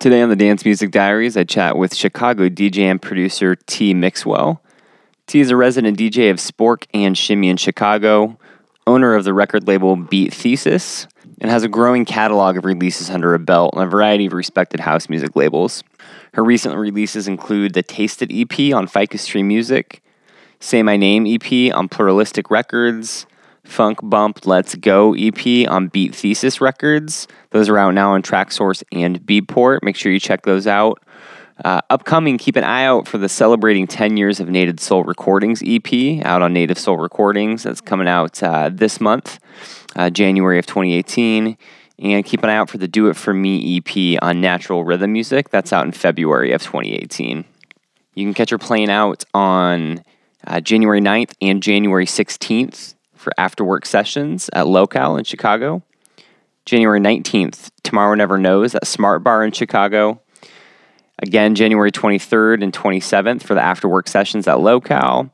Today on the Dance Music Diaries, I chat with Chicago DJ and producer T. Mixwell. T is a resident DJ of Spork and Shimmy in Chicago, owner of the record label Beat Thesis, and has a growing catalog of releases under her belt on a variety of respected house music labels. Her recent releases include the Tasted EP on Ficus Tree Music, Say My Name EP on Pluralistic Records, Funk Bump Let's Go EP on Beat Thesis Records. Those are out now on Traxsource and Beatport. Make sure you check those out. Uh, upcoming, keep an eye out for the celebrating 10 years of Native Soul Recordings EP out on Native Soul Recordings. That's coming out uh, this month, uh, January of 2018. And keep an eye out for the Do It For Me EP on Natural Rhythm Music. That's out in February of 2018. You can catch her playing out on uh, January 9th and January 16th for after work sessions at Locale in Chicago. January 19th, Tomorrow Never Knows at Smart Bar in Chicago. Again, January 23rd and 27th for the after work sessions at Locale.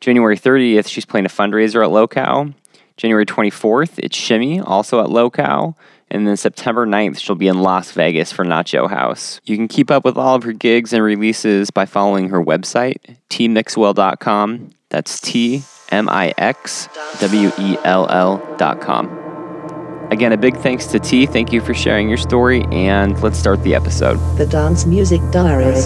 January 30th, she's playing a fundraiser at Locale. January 24th, it's Shimmy, also at Locale. And then September 9th, she'll be in Las Vegas for Nacho House. You can keep up with all of her gigs and releases by following her website, tmixwell.com. That's T M I X W E L L.com. Again, a big thanks to T. Thank you for sharing your story, and let's start the episode. The Dance Music Diaries.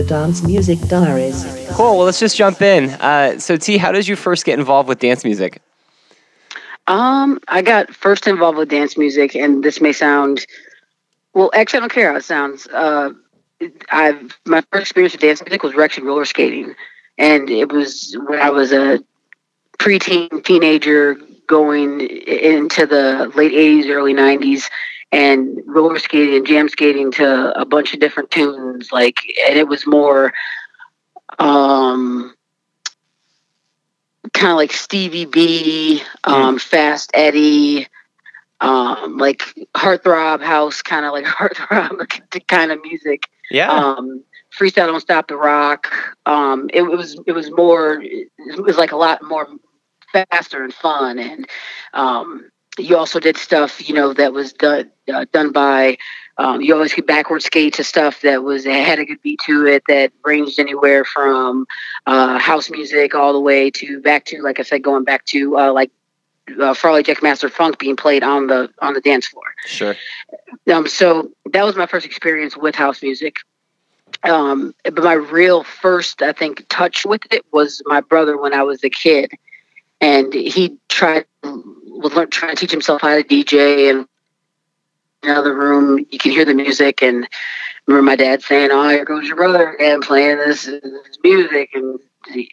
The Dance Music Diaries. Cool. Well, let's just jump in. Uh, so, T, how did you first get involved with dance music? Um, I got first involved with dance music, and this may sound well. Actually, I don't care how it sounds. Uh, I've my first experience with dance music was actually roller skating, and it was when I was a preteen teenager going into the late '80s, early '90s, and roller skating and jam skating to a bunch of different tunes. Like, and it was more. Um, kind of like Stevie B, um, Fast Eddie, um, like heartthrob house, kind of like heartthrob kind of music. Yeah. Um, Freestyle Don't Stop the Rock. Um, it, was it was more it was like a lot more faster and fun, and um, you also did stuff you know that was done uh, done by. Um, you always could backward skate to stuff that was had a good beat to it that ranged anywhere from uh, house music all the way to back to like I said, going back to uh, like uh, Farley Jackmaster funk being played on the on the dance floor. Sure. Um, so that was my first experience with house music. Um, but my real first, I think, touch with it was my brother when I was a kid, and he tried was learn, trying to teach himself how to DJ and another room you can hear the music and remember my dad saying oh here goes your brother again playing this, this music and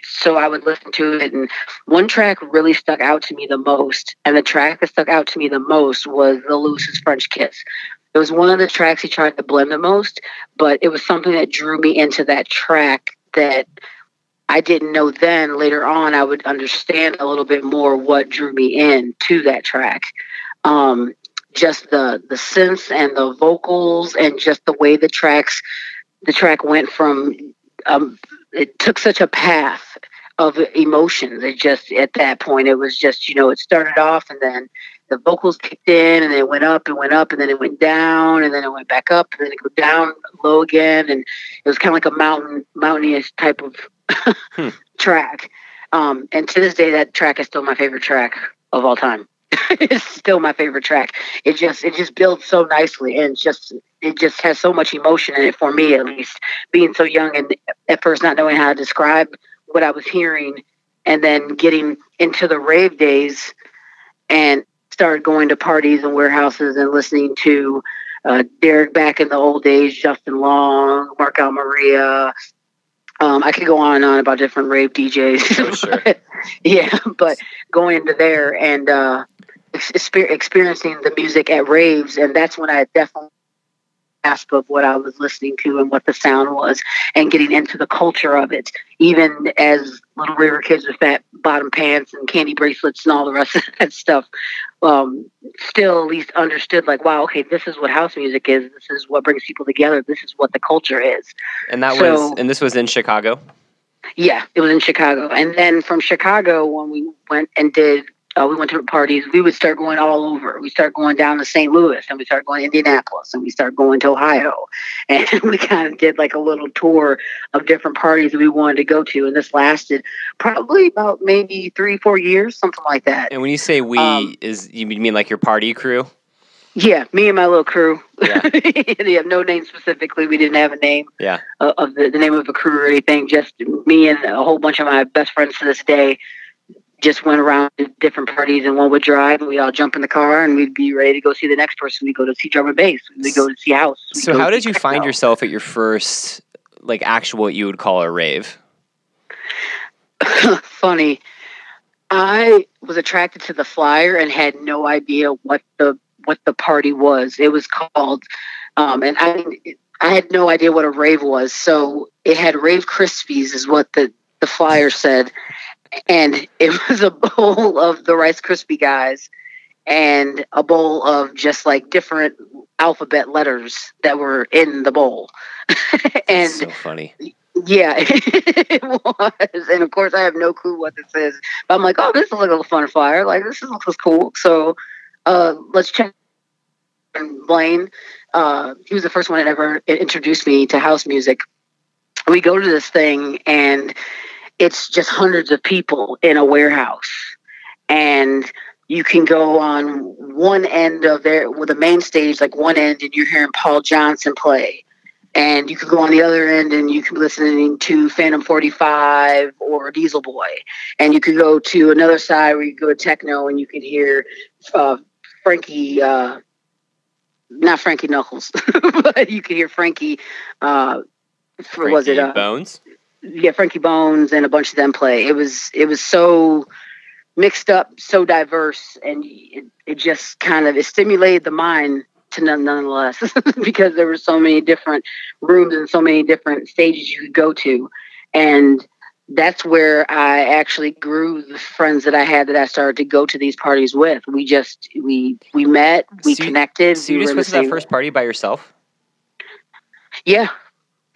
so i would listen to it and one track really stuck out to me the most and the track that stuck out to me the most was Lil Louis's french kiss it was one of the tracks he tried to blend the most but it was something that drew me into that track that I didn't know then. Later on, I would understand a little bit more what drew me in to that track. Um, just the the synths and the vocals, and just the way the tracks, the track went from. Um, it took such a path of emotions. It just at that point, it was just you know, it started off, and then the vocals kicked in, and then it went up and went up, and then it went down, and then it went back up, and then it go down low again, and it was kind of like a mountain mountainous type of hmm. track. Um, and to this day, that track is still my favorite track of all time. it's still my favorite track. It just it just builds so nicely, and just it just has so much emotion in it for me, at least. Being so young and at first not knowing how to describe what I was hearing, and then getting into the rave days, and started going to parties and warehouses and listening to uh, Derek back in the old days, Justin Long, Mark Farina, um, I could go on and on about different rave DJs. sure. yeah, but going into there and uh, exper- experiencing the music at raves, and that's when I definitely grasp of what I was listening to and what the sound was, and getting into the culture of it. Even as little River kids with fat bottom pants and candy bracelets and all the rest of that stuff, um, still at least understood like, wow, okay, this is what house music is. This is what brings people together. This is what the culture is. And that So- was and this was in Chicago. Yeah, it was in Chicago. And then from Chicago, when we went and did, uh, we went to parties, we would start going all over. We start going down to St. Louis and we start going to Indianapolis and we start going to Ohio. And we kind of did like a little tour of different parties that we wanted to go to. And this lasted probably about maybe three, four years, something like that. And when you say we Um, is you mean like your party crew? Yeah, me and my little crew. Yeah. they have no name specifically. We didn't have a name. Yeah. of the, the name of a crew or anything. Just me and a whole bunch of my best friends to this day just went around to different parties and one would drive and we all jump in the car and we'd be ready to go see the next person. We'd go to see drum and bass. We'd go to see house. We'd So how did you find yourself at your first like actual what you would call a rave? Funny. I was attracted to the flyer and had no idea what the what the party was. It was called, um, and I I had no idea what a rave was. So it had Rave Krispies, is what the the flyer said, and it was a bowl of the Rice Krispie guys and a bowl of just like different alphabet letters that were in the bowl, and so funny. yeah, it was. And of course, I have no clue what this is. But I'm like, oh, this looks like a fun flyer. Like, this looks cool. So uh, let's check. And Blaine, uh, he was the first one that ever introduced me to house music. We go to this thing, and it's just hundreds of people in a warehouse. And you can go on one end of there with the main stage, like one end, and you're hearing Paul Johnson play and you can go on the other end and you can be listening to Phantom 45 or Dieselboy. And you could go to another side where you go to techno and you can hear uh, Frankie, uh, not Frankie Knuckles, but you can hear Frankie, uh, for, was it, uh, Bones? Yeah, Frankie Bones and a bunch of them play. It was, it was so mixed up, so diverse, and it, it just kind of, it stimulated the mind to none, nonetheless because there were so many different rooms and so many different stages you could go to and that's where i actually grew the friends that i had that i started to go to these parties with we just we we met we So you- connected So you we just went to that first party by yourself? yeah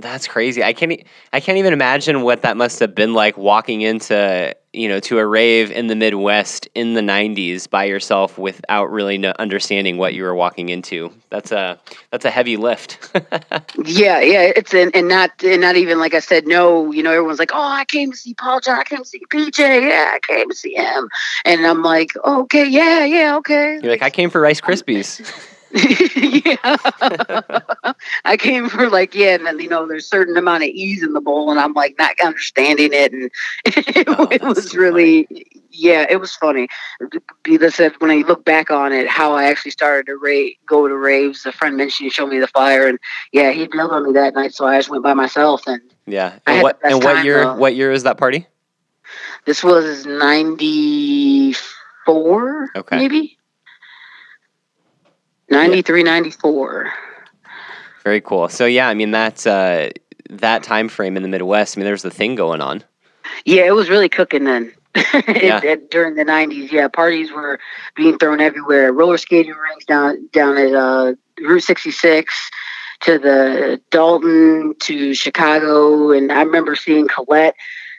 That's crazy. I can't. I can't even imagine what that must have been like walking into you know to a rave in the Midwest in the '90s by yourself without really no understanding what you were walking into. That's a that's a heavy lift. Yeah, yeah, it's and, and not and not even like I said. No, you know, everyone's like, "Oh, I came to see Paul John. I came to see PJ. Yeah, I came to see him." And I'm like, "Okay, yeah, yeah, okay." You're like, I came for Rice Krispies. yeah, I came for like, yeah, and then you know, there's certain amount of ease in the bowl, and I'm like not understanding it, and it, Oh, it was so really, yeah, it was funny. Because if- when I look back on it, how I actually started to rave, go to raves. A friend mentioned he showed me the flyer, and yeah, he bailed on me that night, so I just went by myself, and Yeah. And what and what year? though. What year was that party? this was '94, Okay. maybe. 93, 94. Very cool. So yeah, I mean that's uh, that time frame in the Midwest. I mean, there's the thing going on. Yeah, it was really cooking then. It- Yeah. it- during the '90s, yeah, parties were being thrown everywhere. Roller skating rinks down down at uh, Route 66 to the Dalton to Chicago, and I remember seeing Colette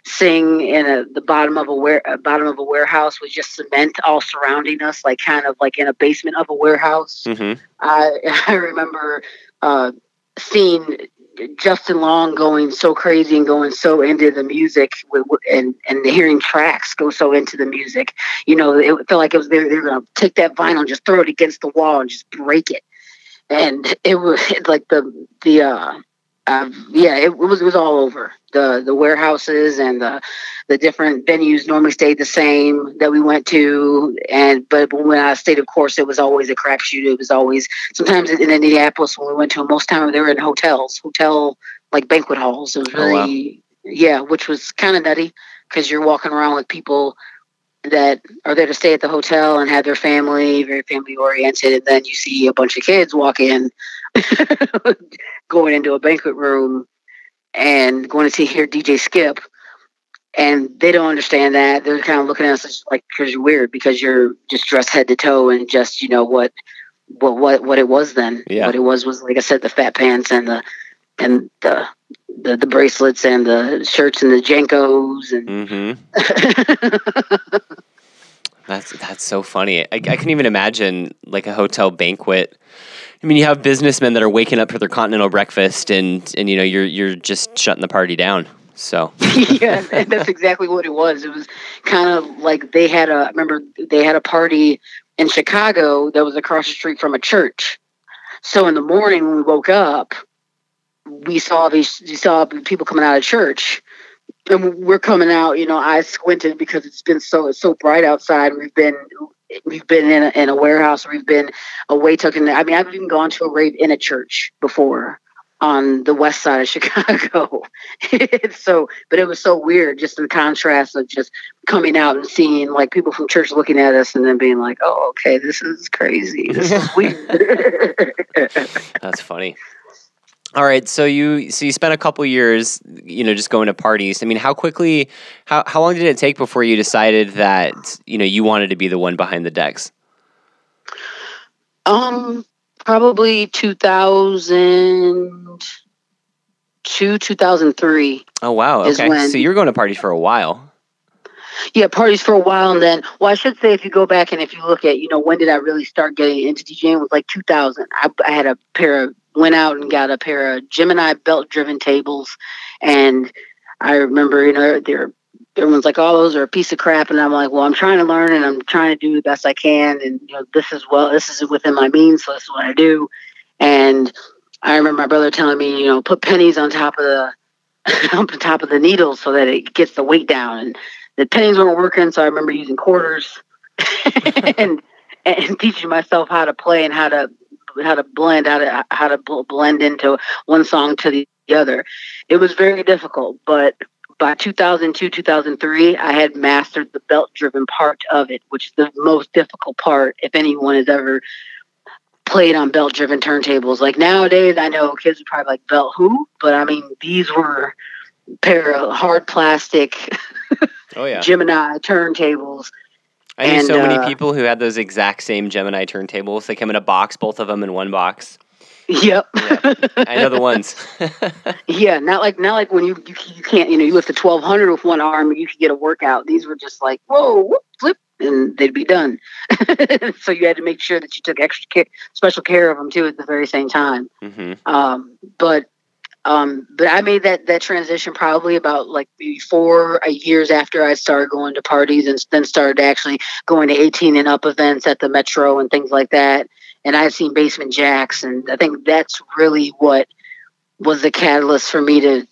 sing in a, the bottom of a ware, bottom of a warehouse with just cement all surrounding us, like kind of like in a basement of a warehouse. hmm I I remember uh, seeing Justin Long going so crazy and going so into the music and and hearing tracks go so into the music. You know, it felt like it was they were, were gonna take that vinyl and just throw it against the wall and just break it. And it was like the the uh, uh, yeah, it, was it was all over the the warehouses and the the different venues normally stayed the same that we went to, and but when I stayed, of course, it was always a crapshoot. It was always sometimes in Indianapolis when we went to them. Most time they were in hotels, hotel like banquet halls. It was Oh, wow. really yeah, which was kind of nutty because you're walking around with people that are there to stay at the hotel and have their family, very family oriented, and then you see a bunch of kids walk in, going into a banquet room and going to see hear DJ Skip, and they don't understand that. They're kind of looking at us like because you're weird because you're just dressed head to toe and just you know what what what what it was then. Yeah. What it was was like I said, the fat pants and the and the the, the bracelets and the shirts and the JNCOs and Mm-hmm. That's that's so funny. I, I couldn't even imagine like a hotel banquet. I mean, you have businessmen that are waking up for their continental breakfast, and and you know you're you're just shutting the party down. So yeah, that's exactly what it was. It was kind of like they had a. I remember they had a party in Chicago that was across the street from a church. So in the morning when we woke up, we saw these. We saw people coming out of church, and we're coming out. You know, eyes squinted because it's been so it's so bright outside. We've been we've been in a, in a warehouse. We've been away taking. I mean, I've even gone to a rave in a church before on the west side of Chicago. so, but it was so weird, just the contrast of just coming out and seeing like people from church looking at us and then being like, "Oh, okay, this is crazy. This is weird." that's funny. All right, so you so you spent a couple years, you know, just going to parties. I mean, how quickly, how how long did it take before you decided that you know you wanted to be the one behind the decks? um, probably two thousand two, two thousand three. Oh wow, okay. when- So you were going to parties for a while. Yeah, parties for a while, and then well, I should say if you go back and if you look at you know when did I really start getting into DJing was like 2000. I, I had a pair of went out and got a pair of Gemini belt driven tables, and I remember you know they're everyone's like, "Oh, those are a piece of crap," and I'm like, "Well, I'm trying to learn and I'm trying to do the best I can, and you know this is well, this is within my means, so this is what I do." And I remember my brother telling me, you know, put pennies on top of the on top of the needles so that it gets the weight down and the pennies weren't working, so I remember using quarters and and teaching myself how to play and how to how to blend, how to how to blend into one song to the other. It was very difficult, but by 2002 2003 i had mastered the belt driven part of it which is the most difficult part if anyone has ever played on belt driven turntables like nowadays i know kids are probably like belt who but i mean these were pair of hard plastic Oh yeah. Gemini turntables. I knew And, so many uh, people who had those exact same Gemini turntables. They come in a box, both of them in one box. Yep. Yeah, I know the ones. Yeah, not like not like when you you, you can't you know you lift a twelve hundred with one arm you could get a workout. These were just like whoa whoop, flip and they'd be done. so you had to make sure that you took extra care, special care of them too at the very same time. hmm Um, but um, but I made that that transition probably about like four uh, years after I started going to parties and then started actually going to 18 and up events at the Metro and things like that. And I've seen Basement Jaxx, and I think that's really what was the catalyst for me to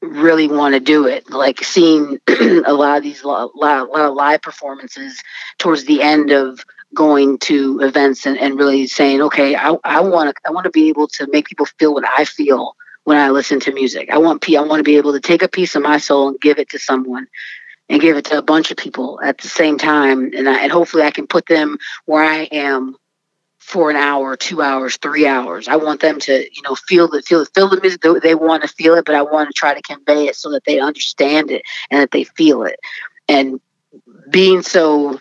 really want to do it. Like seeing a lot of these lot, lot, lot of live performances towards the end of going to events and, and really saying, okay, I, I want to I want to be able to make people feel what I feel when I listen to music. I want I want to be able to take a piece of my soul and give it to someone and give it to a bunch of people at the same time and I, and hopefully I can put them where I am for an hour, two hours, three hours. I want them to, you know, feel the feel feel the music. They want to feel it, but I want to try to convey it so that they understand it and that they feel it. And being so,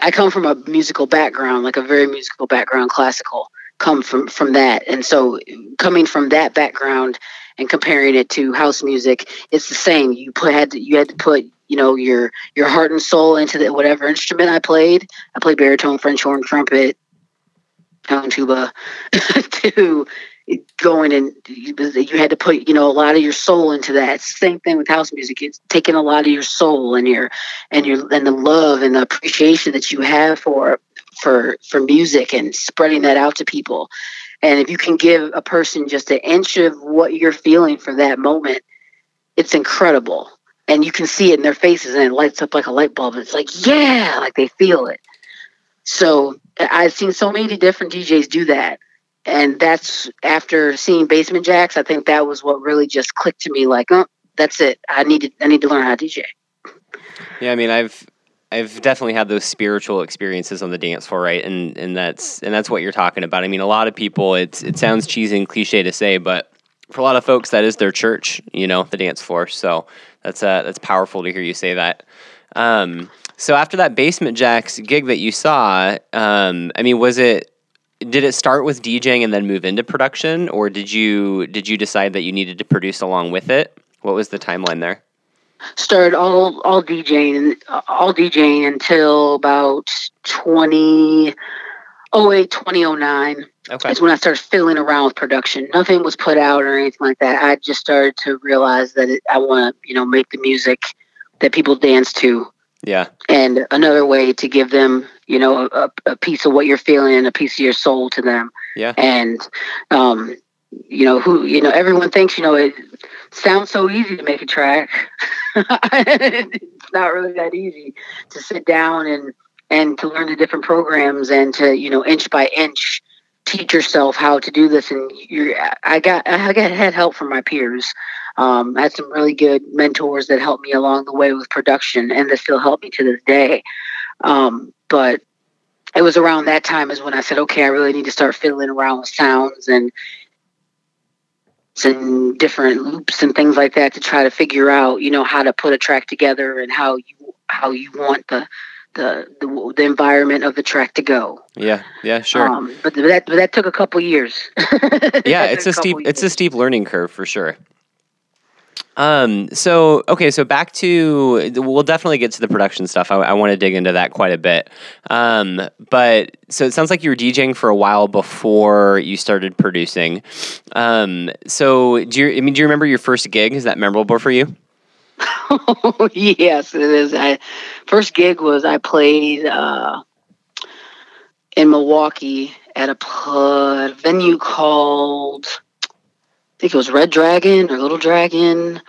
I come from a musical background, like a very musical background, classical. Come from from that, and so coming from that background and comparing it to house music, it's the same. You put had to, you had to put you know your your heart and soul into the, whatever instrument I played. I played baritone, French horn, trumpet, tone tuba to going and you you had to put you know a lot of your soul into that same thing with house music it's taking a lot of your soul and your and your and the love and the appreciation that you have for for for music and spreading that out to people and if you can give a person just an inch of what you're feeling for that moment it's incredible and you can see it in their faces and it lights up like a light bulb it's like yeah like they feel it so I've seen so many different DJs do that. And that's after seeing Basement Jaxx, I think that was what really just clicked to me like, oh, that's it. I need to I need to learn how to DJ. Yeah, I mean, I've I've definitely had those spiritual experiences on the dance floor, right? And and that's and that's what you're talking about. I mean, a lot of people, it's it sounds cheesy and cliche to say, but for a lot of folks, that is their church, you know, the dance floor. So that's uh, that's powerful to hear you say that. Um, so after that Basement Jaxx gig that you saw, um, I mean, was it did it start with DJing and then move into production, or did you did you decide that you needed to produce along with it? What was the timeline there? Started all all DJing all DJing until about 2008 2009 Okay. is when I started fiddling around with production. Nothing was put out or anything like that. I just started to realize that it, I want to, you know, make the music that people dance to, Yeah. and another way to give them, you know, a, a piece of what you're feeling and a piece of your soul to them. Yeah. And, um, you know, who, you know, everyone thinks, you know, it sounds so easy to make a track. it's not really that easy to sit down and and to learn the different programs and to you know inch by inch teach yourself how to do this. And you're i got i got had help from my peers. Um, i had some really good mentors that helped me along the way with production and that still help me to this day. Um, but it was around that time is when i said okay i really need to start fiddling around with sounds and and different loops and things like that to try to figure out you know how to put a track together and how you how you want the the the, the environment of the track to go Yeah. Yeah. Sure. um, but that but that took a couple years. yeah, it's took a steep couple it's a steep learning curve for sure. Um. So okay. So back to we'll definitely get to the production stuff. I, I want to dig into that quite a bit. Um. But so it sounds like you were DJing for a while before you started producing. Um. So do you? I mean, do you remember your first gig? Is that memorable for you? yes, it is. I first gig was I played uh, in Milwaukee at a pl- venue called think it was Red Dragon or Little Dragon.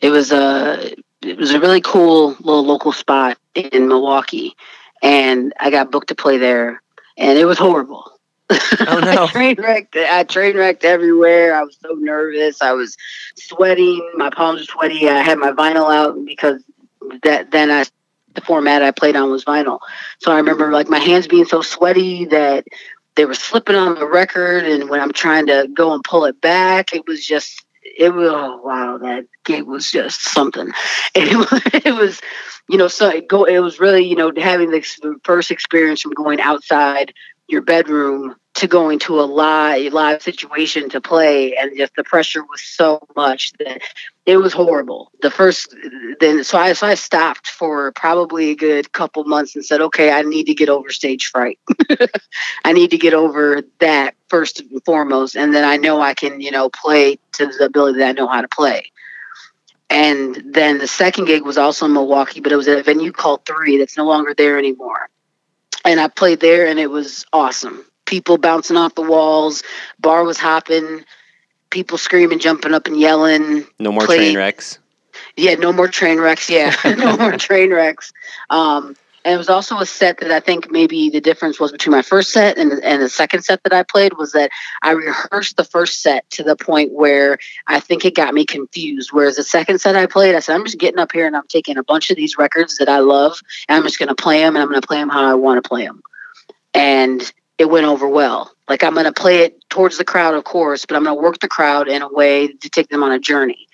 It was a it was a really cool little local spot in Milwaukee, and I got booked to play there, and it was horrible. Oh, no. I train wrecked. I train wrecked everywhere. I was so nervous. I was sweating. My palms were sweaty. I had my vinyl out because that then I the format I played on was vinyl. So I remember like my hands being so sweaty that they were slipping on the record, and when I'm trying to go and pull it back, it was just it was oh wow that gig was just something. It was it was you know so it go it was really you know having the first experience from going outside your bedroom to going to a live live situation to play and just the pressure was so much that it was horrible. The first then so i so i stopped for probably a good couple months and said okay i need to get over stage fright. I need to get over that first and foremost and then i know i can you know play to the ability that i know how to play. And then the second gig was also in milwaukee but it was at a venue called three that's no longer there anymore and I played there, and it was awesome. People bouncing off the walls, bar was hopping, people screaming, jumping up and yelling. No more Played- train wrecks. Yeah, no more train wrecks. Yeah, no more train wrecks. Um, and it was also a set that I think maybe the difference was between my first set and, and the second set that I played was that I rehearsed the first set to the point where I think it got me confused. Whereas the second set I played, I said, I'm just getting up here and I'm taking a bunch of these records that I love and I'm just going to play them and I'm going to play them how I want to play them. And it went over well. Like I'm going to play it towards the crowd, of course, but I'm going to work the crowd in a way to take them on a journey.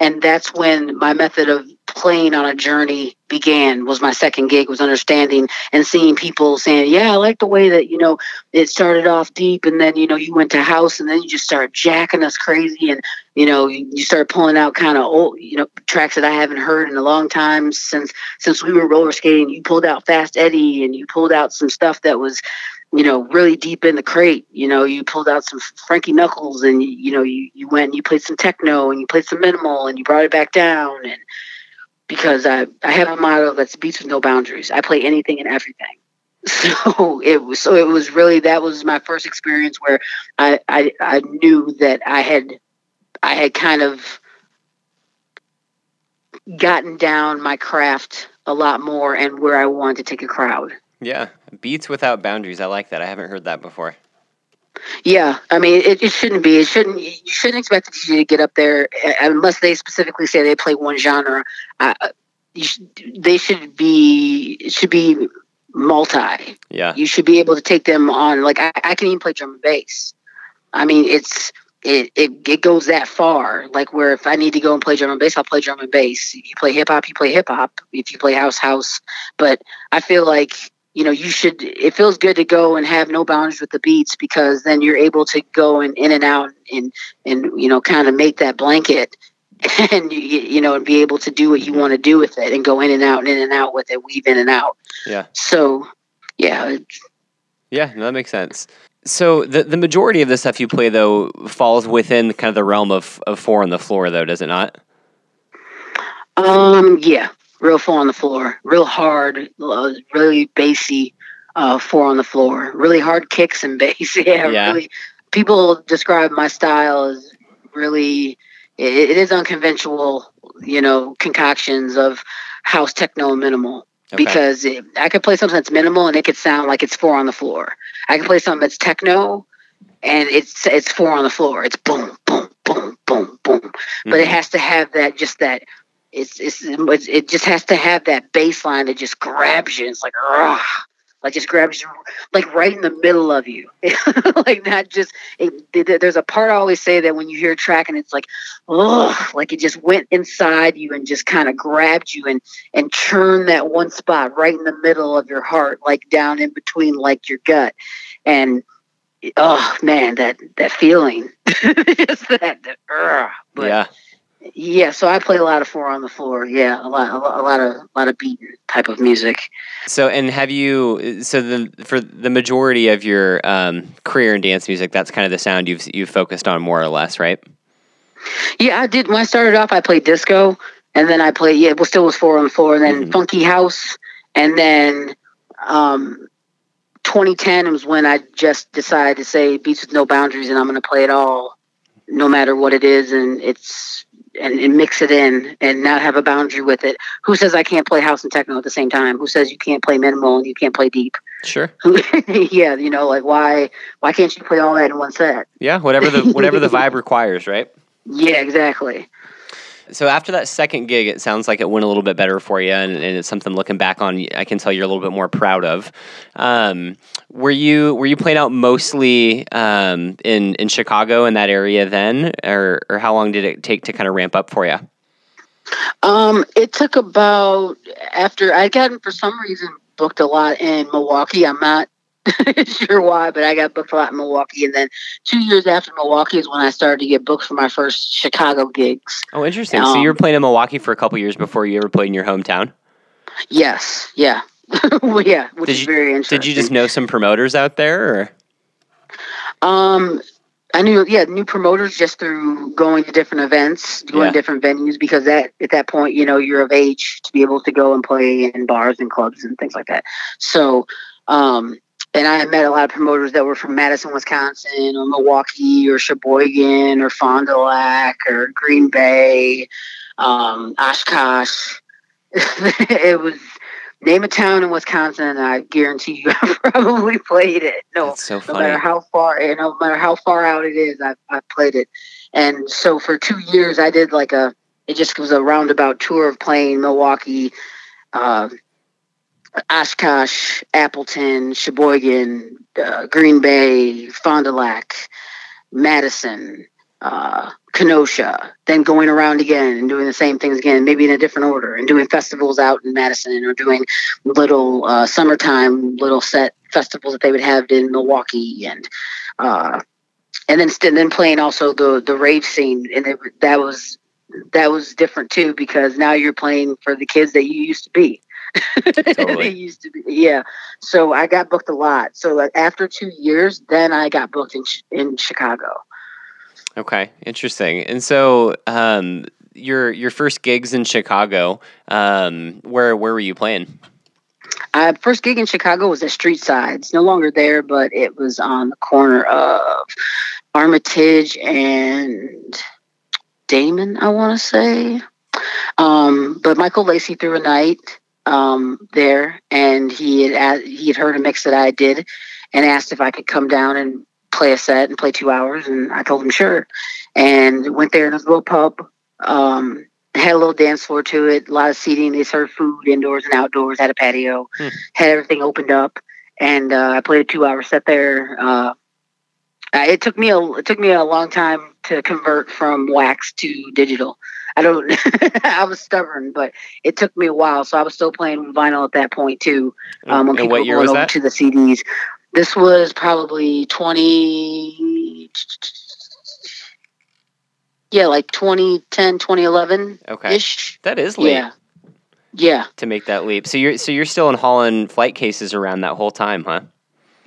And that's when my method of playing on a journey began was my second gig was understanding and seeing people saying yeah i like the way that you know it started off deep and then you know you went to house and then you just started jacking us crazy and you know you, started pulling out kind of old you know tracks that i haven't heard in a long time since since we were roller skating. You pulled out fast eddie and you pulled out some stuff that was you know really deep in the crate. You know you pulled out some frankie knuckles and you, you know you, you went and you played some techno and you played some minimal and you brought it back down and because I, I have a motto that's beats with no boundaries. I play anything and everything. So it was so it was really that was my first experience where I, I I knew that I had I had kind of gotten down my craft a lot more and where I wanted to take a crowd. Yeah, beats without boundaries. I like that. I haven't heard that before. Yeah, I mean, it, it shouldn't be. It shouldn't. You shouldn't expect the DJ to get up there uh, unless they specifically say they play one genre. I, you should, they should be should be multi. Yeah. You should be able to take them on. Like I, I can even play drum and bass. I mean, it's it, it it goes that far. Like where if I need to go and play drum and bass, I'll play drum and bass. If you play hip hop, you play hip hop. If you play house, house. But I feel like you know you should. It feels good to go and have no boundaries with the beats because then you're able to go and in and out and and you know kind of make that blanket and you, you know and be able to do what you want to do with it and go in and out and in and out with it, weave in and out. Yeah. So yeah, Yeah, no, that makes sense. So the the majority of the stuff you play though falls within kind of the realm of, of four on the floor though, does it not? Um, yeah, real four on the floor, real hard, uh, really bassy, uh, four on the floor, really hard kicks and bass. Yeah, Yeah. really. People describe my style as really, it, it is unconventional, you know, concoctions of house techno and minimal. Okay. Because it, I could play something that's minimal and it could sound like it's four on the floor. I can play something that's techno and it's it's four on the floor. It's boom, boom, boom, boom, boom. But it Mhm. has to have that just that it's, it's it just has to have that bassline that just grabs you. It's like rah, like just grabs you like right in the middle of you. like not just it, there's a part I always say that when you hear a track and it's like oh like it just went inside you and just kind of grabbed you and and churned that one spot right in the middle of your heart like down in between like your gut and oh man that that feeling just that, that uh, but yeah. Yeah, so I play a lot of four on the floor. Yeah, a lot, a lot, a lot of, a lot of beat type of music. So and have you so the for the majority of your um, career in dance music, that's kind of the sound you've you've focused on more or less, right? Yeah, I did. When I started off, I played disco, and then I played. Yeah, well, still was four on the floor, and then Mhm. funky house, and then um, 2010 was when I just decided to say beats with no boundaries, and I'm going to play it all, no matter what it is, and it's and, and mix it in and not have a boundary with it. Who says I can't play house and techno at the same time? Who says you can't play minimal and you can't play deep? Sure. yeah, you know, like why why can't you play all that in one set? Yeah, whatever the whatever the vibe requires, right? Yeah, exactly. So after that second gig, it sounds like it went a little bit better for you, and, and it's something looking back on. I can tell you're a little bit more proud of. Um, were you were you playing out mostly um, in in Chicago in that area then, or or how long did it take to kind of ramp up for you? Um, it took about after I got for some reason booked a lot in Milwaukee. I'm not sure why, but I got booked a lot in Milwaukee, and then two years after Milwaukee is when I started to get booked for my first Chicago gigs. Oh, interesting. so you were Um, playing in Milwaukee for a couple years before you ever played in your hometown. Yes, yeah, well, yeah, which Did is you- very interesting. Did you just know some promoters out there? Or? Um, I knew, yeah, new promoters just through going to different events, going Yeah. to different venues, because that at that point, you know, you're of age to be able to go and play in bars and clubs and things like that. So, um, and I met a lot of promoters that were from Madison, Wisconsin, or Milwaukee, or Sheboygan, or Fond du Lac, or Green Bay, um, Oshkosh. it was name a town in Wisconsin, and I guarantee you, I probably played it. No, so no matter how far you know, no matter how far out it is i've, I've played it and so for two years i did like a it just was a roundabout tour of playing milwaukee uh, oshkosh appleton sheboygan uh, green bay fond du lac madison uh, kenosha then going around again and doing the same things again maybe in a different order and doing festivals out in madison or doing little uh, summertime little set festivals that they would have in Milwaukee and uh, and then then playing also the the rave scene and it, that was that was different too because now you're playing for the kids that you used to be. Totally. they used to be yeah. So I got booked a lot. So like, after two years, then I got booked in in Chicago. Okay, interesting. And so, um, your your first gigs in Chicago, um, where where were you playing? I first gig in Chicago was at Street Side. It's no longer there, but it was on the corner of Armitage and Damen, I want to say. Um, but Michael Lacey threw a night um, there, and he had he had heard a mix that I did, and asked if I could come down and play a set and play two hours, and I told him sure, and went there in his little pub. Um, had a little dance floor to it, a lot of seating. They served food indoors and outdoors. Had a patio, Hmm. had everything opened up, and uh, I played a two-hour set there. Uh, uh, it took me a it took me a long time to convert from wax to digital. I don't. I was stubborn, but it took me a while. So I was still playing vinyl at that point too. Um, when and people what were year going was over to the CDs. This was probably twenty. Yeah, like 2010, 2011 Okay, ish. that is late Yeah. Yeah. to make that leap. So you're so you're still in Holland flight cases around that whole time, huh?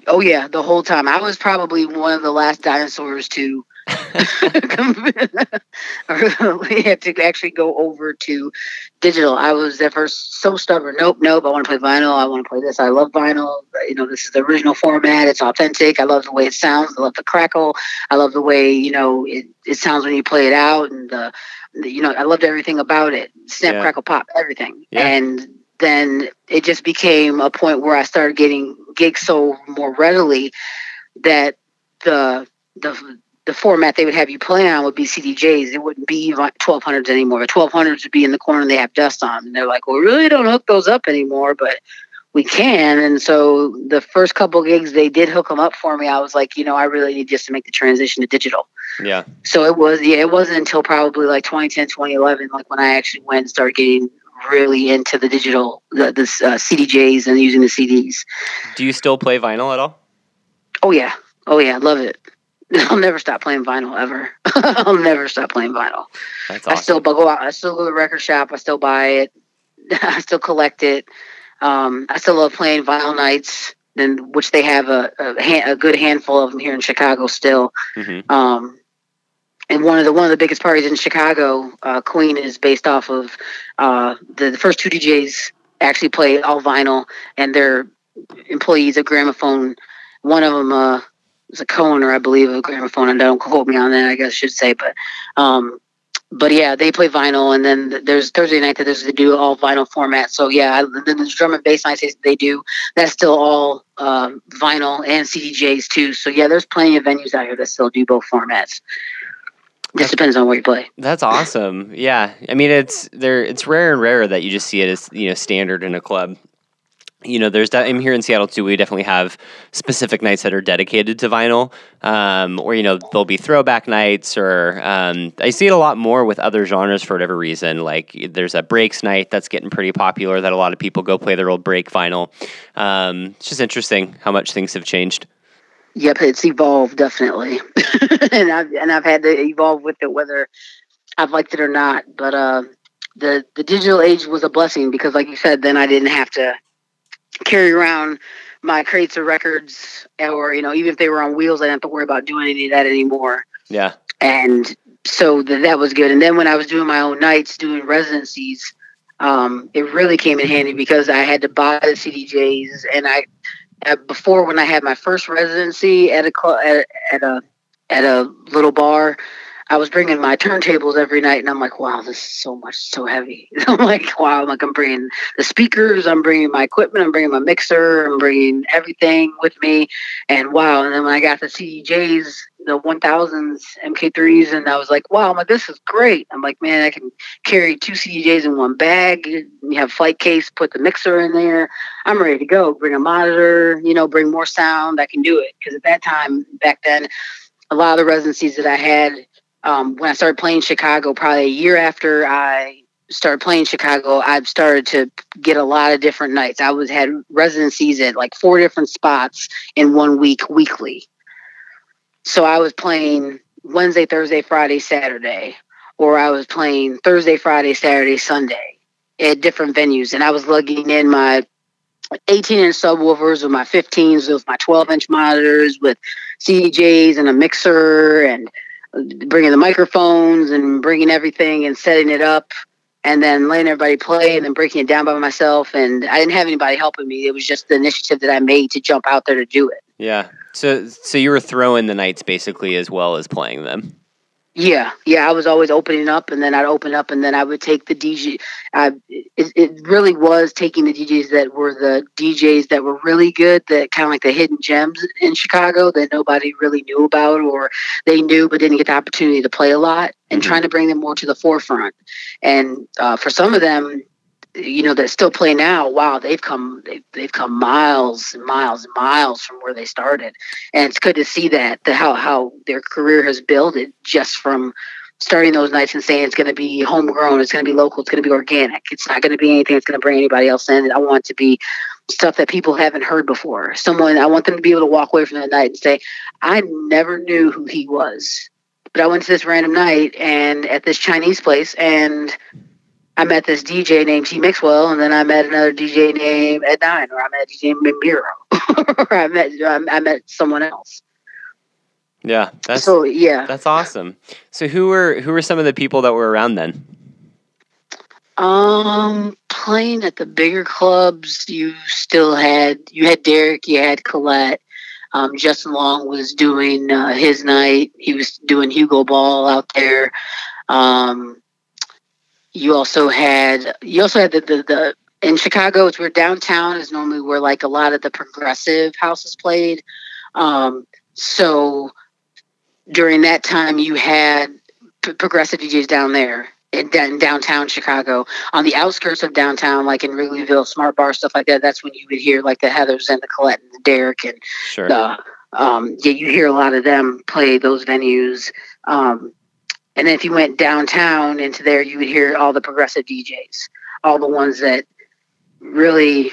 Oh yeah, the whole time. I was probably one of the last dinosaurs to we had to actually go over to digital. I was at first so stubborn. Nope, nope. I want to play vinyl. I want to play this. I love vinyl. You know, this is the original format. It's authentic. I love the way it sounds. I love the crackle. I love the way you know it, it sounds when you play it out, and the, the you know I loved everything about it. Snap, Yeah. crackle, pop, everything. Yeah. And then it just became a point where I started getting gigs so more readily that the the the format they would have you play on would be CDJs. It wouldn't be 1200s anymore. 1200s would be in the corner and they have dust on. And they're like, well, we really don't hook those up anymore, but we can. And so the first couple gigs they did hook them up for me. I was like, you know, I really need just to make the transition to digital. Yeah, So it was, yeah, it wasn't until probably like 2010, 2011, like when I actually went and started getting really into the digital, the, the uh, CDJs and using the CDs. do you still play vinyl at all? Oh yeah, oh yeah, love it. I'll never stop playing vinyl ever. I'll never stop playing vinyl. That's I still go out. I still go to the record shop. I still buy it. I still collect it. Um, I still love playing vinyl nights, and which they have a a, hand, a good handful of them here in Chicago still. hmm Um, and one of the one of the biggest parties in Chicago, uh, Queen, is based off of uh, the, the first two DJs actually play all vinyl, and they're employees of Gramophone. One of them uh, is a co-owner, I believe, of Gramophone. And don't quote me on that. I guess I should say, but um, but yeah, they play vinyl, and then there's Thursday night that there's they do all vinyl format. So yeah, then there's drum and bass nights they- do. That's still all um, vinyl and CDJs too. So yeah, there's plenty of venues out here that still do both formats. Just depends on where you play. That's awesome. Yeah, I mean it's there. It's rare and rarer that you just see it as you know standard in a club. You know, there's that. I'm here in Seattle too. We definitely have specific nights that are dedicated to vinyl, um, or you know, there'll be throwback nights, or um, I see it a lot more with other genres for whatever reason. Like there's a breaks night that's getting pretty popular that a lot of people go play their old break vinyl. Um, it's just interesting how much things have changed. Yep, it's evolved definitely, and I've and I've had to evolve with it whether I've liked it or not. But uh, the the digital age was a blessing because, like you said, then I didn't have to carry around my crates of records, or you know, even if they were on wheels, I didn't have to worry about doing any of that anymore. Yeah, and so th- that was good. And then when I was doing my own nights, doing residencies, um, it really came in handy because I had to buy the CDJs. And I, uh, before when I had my first residency at a cl- at, at a at a little bar, I was bringing my turntables every night, and I'm like, wow, this is so much, so heavy. I'm like, wow, I'm like, I'm bringing the speakers, I'm bringing my equipment, I'm bringing my mixer, I'm bringing everything with me, and wow. And then when I got the CDJs, the 1000s, MK3s, and I was like, wow, I'm like, this is great. I'm like, man, I can carry two CDJs in one bag. You have flight case, put the mixer in there. I'm ready to go. Bring a monitor, you know, bring more sound. I can do it because at that time, back then, a lot of the residencies that I had um, when I started playing Chicago, probably a year after I started playing Chicago, I've started to get a lot of different nights. I was had residencies at like four different spots in one week, weekly. So I was playing Wednesday, Thursday, Friday, Saturday, or I was playing Thursday, Friday, Saturday, Sunday at different venues, and I was lugging in my 18 inch subwoofers with my 15s with my 12 inch monitors with CDJs and a mixer and bringing the microphones and bringing everything and setting it up and then letting everybody play and then breaking it down by myself and I didn't have anybody helping me it was just the initiative that I made to jump out there to do it yeah. So so you were throwing the nights basically as well as playing them. Yeah, yeah. I was always opening up, and then I'd open up, and then I would take the DJ. I, it, it really was taking the DJs that were the DJs that were really good, that kind of like the hidden gems in Chicago that nobody really knew about, or they knew but didn't get the opportunity to play a lot, and Mhm. trying to bring them more to the forefront. And uh, for some of them, you know, that still play now. Wow, they've come, they've, they've come miles and miles and miles from where they started and it's good to see that the how how their career has built it just from starting those nights and saying it's going to be homegrown, it's going to be local, it's going to be organic. It's not going to be anything that's going to bring anybody else in. I want it to be stuff that people haven't heard before. Someone I want them to be able to walk away from that night and say, "I never knew who he was." But I went to this random night and at this Chinese place and I met this DJ named T Mixwell, and then I met another DJ named Ed Nine, or I met DJ Miro, or I met I met someone else. Yeah, that's so yeah, that's awesome. So who were who were some of the people that were around then? um, playing at the bigger clubs, you still had you had Derek, you had Colette. Um, Justin Long was doing uh, his night. He was doing Hugo Ball out there. Um, you also had you also had the, the the in Chicago. It's where downtown is normally where like a lot of the progressive houses played. Um, so during that time, you had p- progressive DJs down there in, in downtown Chicago. On the outskirts of downtown, like in Wrigleyville, Smart Bar, stuff like that. That's when you would hear like the Heathers and the Colette and the Derek and Sure. the um, yeah, you hear a lot of them play those venues. Um, and then if you went downtown into there, you would hear all the progressive DJs, all the ones that really,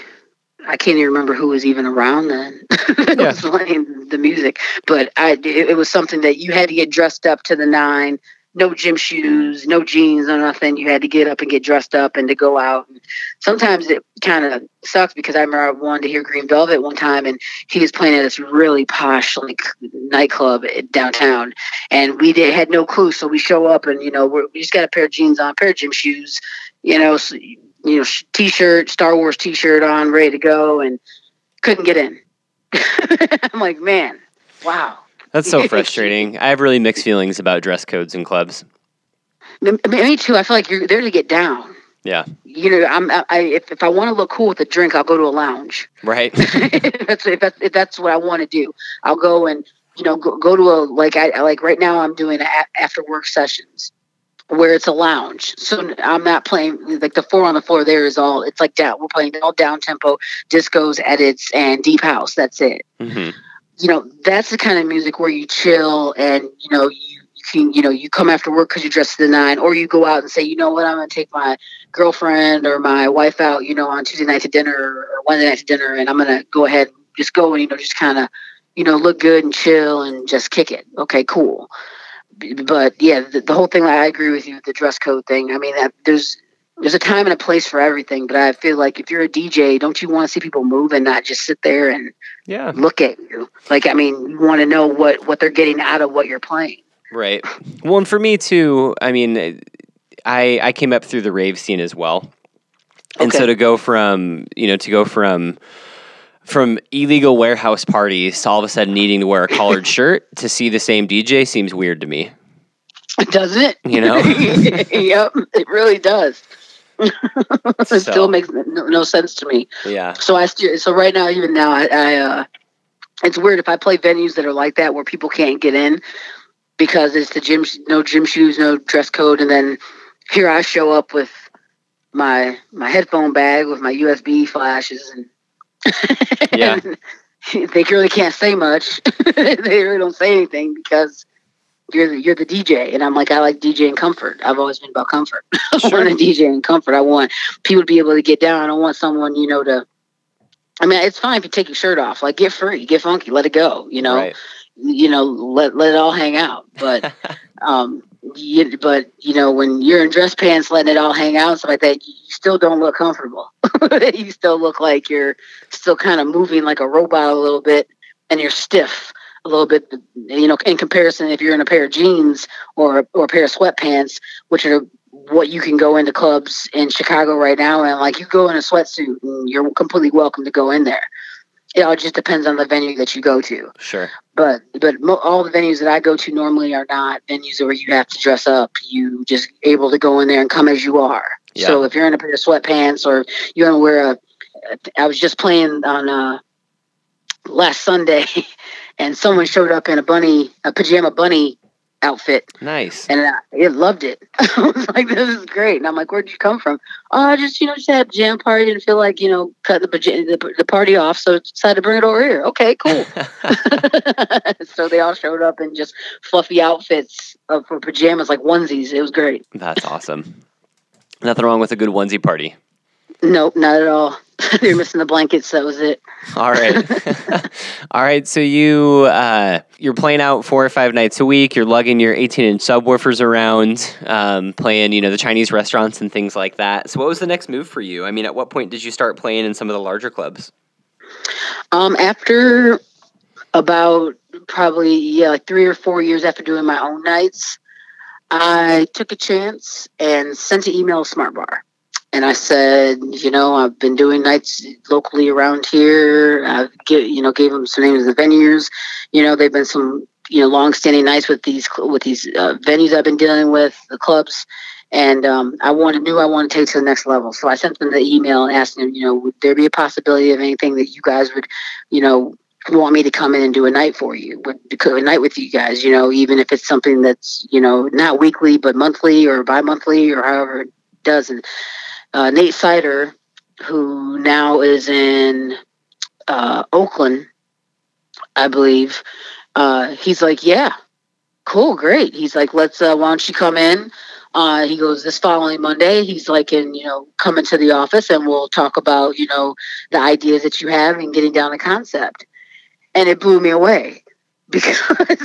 I can't even remember who was even around then that Yeah. was playing the music. But I, it, it was something that you had to get dressed up to the nine. No gym shoes, no jeans, no nothing. You had to get up and get dressed up and to go out. And sometimes it kind of sucks because I remember I wanted to hear Green Velvet one time, and he was playing at this really posh like nightclub downtown, and we did, had no clue. So we show up, and you know we just got a pair of jeans on, pair of gym shoes, you know, so, you know, t-shirt, Star Wars t-shirt on, ready to go, and couldn't get in. I'm like, man, wow. That's so frustrating. I have really mixed feelings about dress codes in clubs. Me, me too. I feel like you're there to get down. Yeah. You know, I'm. I, if, if I want to look cool with a drink, I'll go to a lounge. Right. if that's if that's if that's what I want to do. I'll go and you know go, go to a like I like right now I'm doing a, after work sessions where it's a lounge. So I'm not playing like the four on the floor. There is all it's like down. We're playing all down tempo discos, edits, and deep house. That's it. hmm You know that's the kind of music where you chill and you know you. You can, you know, you come after work because you dress to the nine, or you go out and say, you know what, I'm going to take my girlfriend or my wife out, you know, on Tuesday night to dinner or Wednesday night to dinner, and I'm going to go ahead and just go and, you know, just kind of, you know, look good and chill and just kick it. Okay, cool. But yeah, the, the whole thing, I agree with you, the dress code thing. I mean, that, there's, there's a time and a place for everything, but I feel like if you're a DJ, don't you want to see people move and not just sit there and Yeah. look at you? Like, I mean, you want to know what what they're getting out of what you're playing. Right. Well, and for me too, I mean, I I came up through the rave scene as well, and so to go from you know to go from from illegal warehouse parties to all of a sudden needing to wear a collared shirt to see the same DJ seems weird to me. Doesn't it? You know? yep, it really does. It So- still makes no, no sense to me. Yeah. So I still, so right now, even now, I, I uh, it's weird if I play venues that are like that where people can't get in because it's the gym, no gym shoes, no dress code, and then here I show up with my my headphone bag with my USB flashes and Yeah. they really can't say much. they really don't say anything because you're the, you're the DJ, and I'm like I like DJ in comfort. I've always been about comfort. I Sure. want a DJ in comfort. I want people to be able to get down. I don't want someone you know to. I mean, it's fine if you take your shirt off. Like, get free, get funky, let it go. You know, Right. you know, let let it all hang out. But um, you, but you know, when you're in dress pants, letting it all hang out, and stuff like that, you still don't look comfortable. you still look like you're still kind of moving like a robot a little bit, and you're stiff a little bit. You know, in comparison, if you're in a pair of jeans or or a pair of sweatpants, which are what you can go into clubs in Chicago right now, and like you go in a sweatsuit, and you're completely welcome to go in there. it all just depends on the venue that you go to. Sure. But but mo- all the venues that I go to normally are not venues where you have to dress up. You just able to go in there and come as you are. Yeah. So if you're in a pair of sweatpants or you want to wear a, I was just playing on uh, last Sunday, and someone showed up in a bunny, a pajama bunny outfit, Nice. and I, it loved it. I was like, "This is great," and I'm like, "Where'd you come from?" Oh, I just you know just had a jam party and feel like you know cut the, the the party off, so decided to bring it over here. Okay, cool. so they all showed up in just fluffy outfits uh, for pajamas, like onesies. It was great. That's awesome. Nothing wrong with a good onesie party. Nope, not at all. they were missing the blankets. That was it. All right. All right. So you uh, you're playing out four or five nights a week. You're lugging your 18 inch subwoofers around, um, playing you know the Chinese restaurants and things like that. So what was the next move for you? I mean, at what point did you start playing in some of the larger clubs? Um, after about probably yeah, like three or four years after doing my own nights, I took a chance and sent an email to Smart Bar. And I said, you know, I've been doing nights locally around here. I've you know gave them some names of the venues. You know, they've been some you know long-standing nights with these with these uh, venues I've been dealing with, the clubs. And um, I wanted knew I wanted to take to the next level. So I sent them the email and asked them, you know, would there be a possibility of anything that you guys would, you know, want me to come in and do a night for you, would a night with you guys, you know, even if it's something that's, you know, not weekly but monthly or bi-monthly or however it does. And uh, Nate Sider, who now is in uh, Oakland, I believe, uh, he's like, yeah, cool, great. He's like, let's, uh, why don't you come in? Uh, he goes this following Monday. He's like, and you know, come into the office and we'll talk about you know the ideas that you have and getting down the concept. And it blew me away because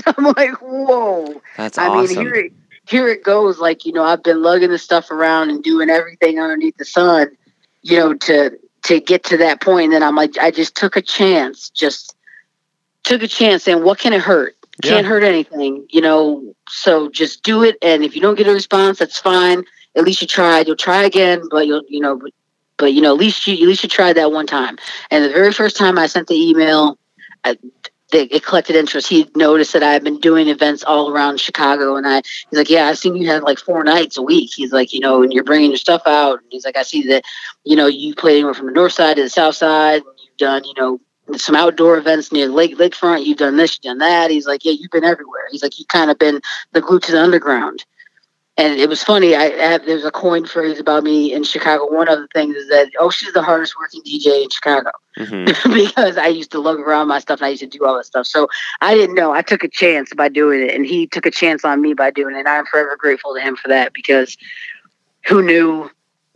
I'm like, whoa. That's I awesome. mean, here here it goes. Like you know, I've been lugging this stuff around and doing everything underneath the sun, you know, to to get to that point. And then I'm like, I just took a chance, just took a chance. And what can it hurt? Yeah. Can't hurt anything, you know. So just do it. And if you don't get a response, that's fine. At least you tried. You'll try again, but you'll, you know, but, but you know, at least you at least you tried that one time. And the very first time I sent the email, I, they, it collected interest. He noticed that I had been doing events all around Chicago, and I he's like, "Yeah, I've seen you have like four nights a week." He's like, "You know, and you're bringing your stuff out." And he's like, "I see that, you know, you played anywhere from the north side to the south side. And you've done, you know, some outdoor events near lake lakefront. You've done this, you've done that." He's like, "Yeah, you've been everywhere." He's like, you've kind of been the glue to the underground." And it was funny. I, I there's a coin phrase about me in Chicago. One of the things is that oh, she's the hardest working DJ in Chicago hmm because I used to lug around my stuff and I used to do all that stuff. So I didn't know. I took a chance by doing it, and he took a chance on me by doing it. And I'm forever grateful to him for that because who knew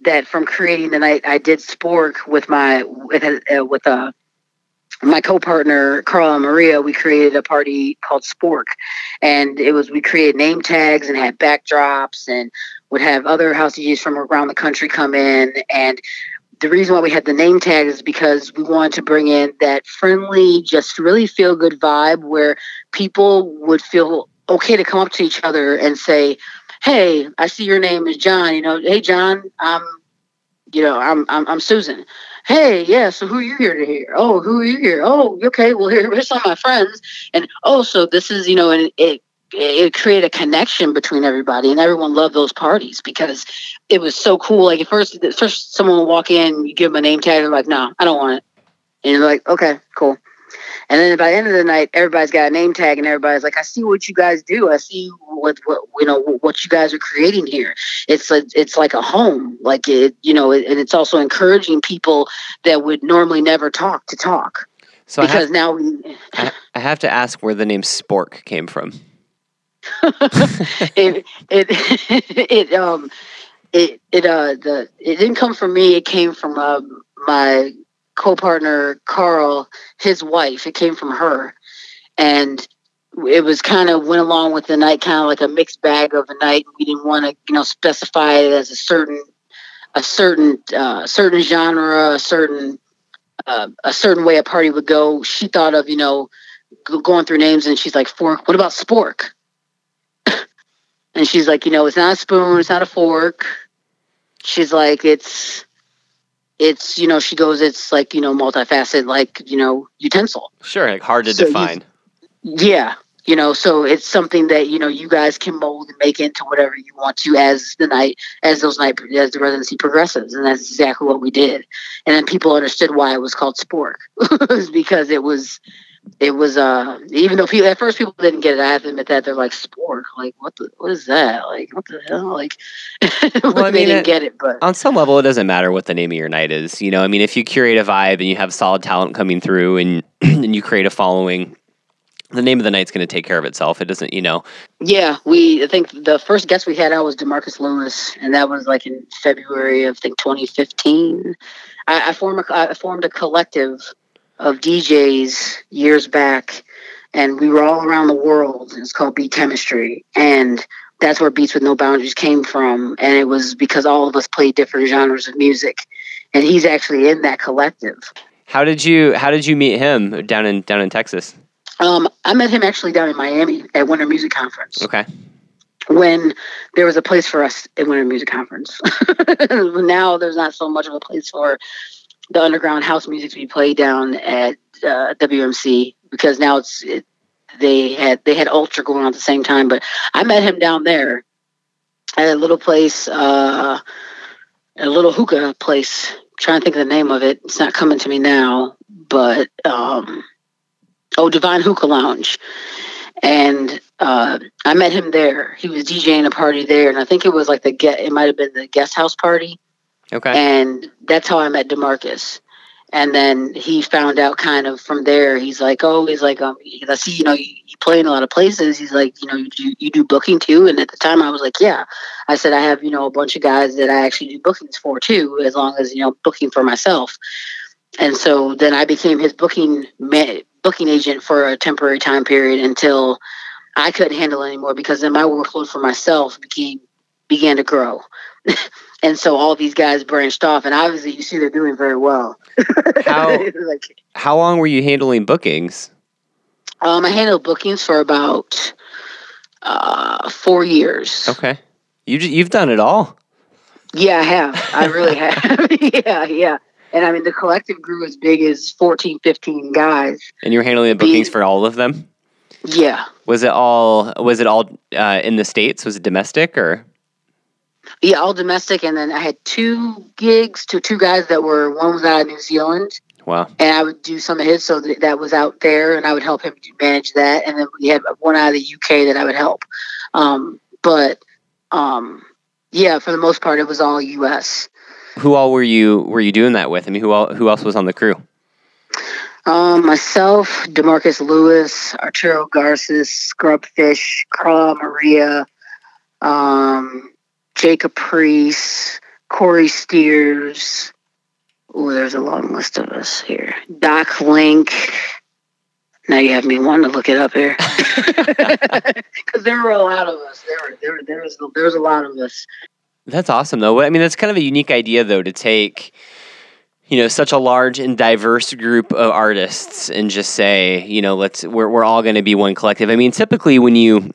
that from creating the night I did Spork with my with a, uh, with a my co-partner Carla Maria, we created a party called Spork, and it was we created name tags and had backdrops and would have other house DJs from around the country come in and the reason why we had the name tag is because we wanted to bring in that friendly, just really feel good vibe where people would feel okay to come up to each other and say, "Hey, I see your name is John. You know, hey John, I'm, you know, I'm I'm, I'm Susan. Hey, yeah. So who are you here to hear? Oh, who are you here? Oh, okay. Well, here, here's some of my friends. And oh, so this is you know, and it it created a connection between everybody, and everyone loved those parties because it was so cool. Like at first, at first someone would walk in, you give them a name tag, they're like, "No, I don't want it," and you're like, "Okay, cool." And then by the end of the night, everybody's got a name tag, and everybody's like, "I see what you guys do. I see what, what you know what you guys are creating here. It's a, it's like a home, like it, you know, and it's also encouraging people that would normally never talk to talk So I because have, now we, I, I have to ask where the name Spork came from. it it it um it it uh the it didn't come from me. It came from um, my co-partner Carl, his wife. It came from her, and it was kind of went along with the night, kind of like a mixed bag of a night. We didn't want to you know specify it as a certain a certain uh, certain genre, a certain uh, a certain way a party would go. She thought of you know go- going through names, and she's like, "Fork. What about Spork?" And she's like, you know, it's not a spoon, it's not a fork. She's like, it's it's you know she goes it's like you know multifaceted like you know utensil Sure, like hard to So you- define. yeah you know so it's something that you know you guys can mold and make into whatever you want to as the night as those night as the residency progresses and that's exactly what we did and then people understood why it was called spork it was because it was it was uh even though people at first people didn't get it i have to admit that they're like spork like what the what is that like what the hell like Well, I they mean, didn't it- get it but on some level, it doesn't matter what the name of your night is. You know, I mean, if you curate a vibe and you have solid talent coming through and and you create a following, the name of the night's going to take care of itself. It doesn't, you know. Yeah, we I think the first guest we had out was Demarcus Lewis, and that was like in February of I think 2015. I, I formed a, I formed a collective of DJs years back, and we were all around the world. It's called Beat Chemistry, and that's where Beats with No Boundaries came from. And it was because all of us played different genres of music, and he's actually in that collective. How did you How did you meet him down in down in Texas? Um, I met him actually down in Miami at Winter Music Conference. Okay. when there was a place for us at Winter Music Conference. now there's not so much of a place for the underground house music to be played down at uh, WMC because now it's it, they had they had Ultra going on at the same time. But I met him down there at a little place, uh, a little hookah place. trying to think of the name of it. It's not coming to me now, but um, oh, Divine Hookah Lounge and uh, I met him there. He was DJing a party there, and I think it was like the get. It might have been the guest house party, Okay. and that's how I met Demarcus. And then he found out kind of from there. He's like, oh, he's like, um, I see, you know, you, you play in a lot of places. He's like, you know, you do, you do booking too. And at the time, I was like, yeah. I said I have, you know, a bunch of guys that I actually do bookings for too, as long as you know, booking for myself. And so then I became his booking ma- booking agent for a temporary time period until I couldn't handle it anymore because then my workload for myself became began to grow. and so all these guys branched off and obviously you see they're doing very well. How- like How long were you handling bookings? um I handled bookings for about uh 4 years. Okay. You ju- you've done it all. Yeah, I have. I really have. yeah, yeah. And I mean the collective grew as big as 14 15 guys. And you were handling the bookings for all of them. Yeah. Was it all Was it all uh, in the states? Was it domestic or? Yeah, all domestic, and then I had two gigs to two guys that were one was out of New Zealand, Wow. and I would do some of his, so that, that was out there, and I would help him to manage that, and then we had one out of the UK that I would help. Um, but um, yeah, for the most part, it was all US. Who all were you Were you doing that with? I mean, who all Who else was on the crew? Um, myself, Demarcus Lewis, Arturo Garces, Scrubfish, Carla Maria, um, Jacob Priest, Corey Steers. Oh, there's a long list of us here. Doc Link. Now you have me wanting to look it up here because there were a lot of us. There were there there was there was a lot of us. That's awesome, though. I mean, that's kind of a unique idea, though, to take, you know, such a large and diverse group of artists and just say, you know, let's we're we're all going to be one collective. I mean, typically when you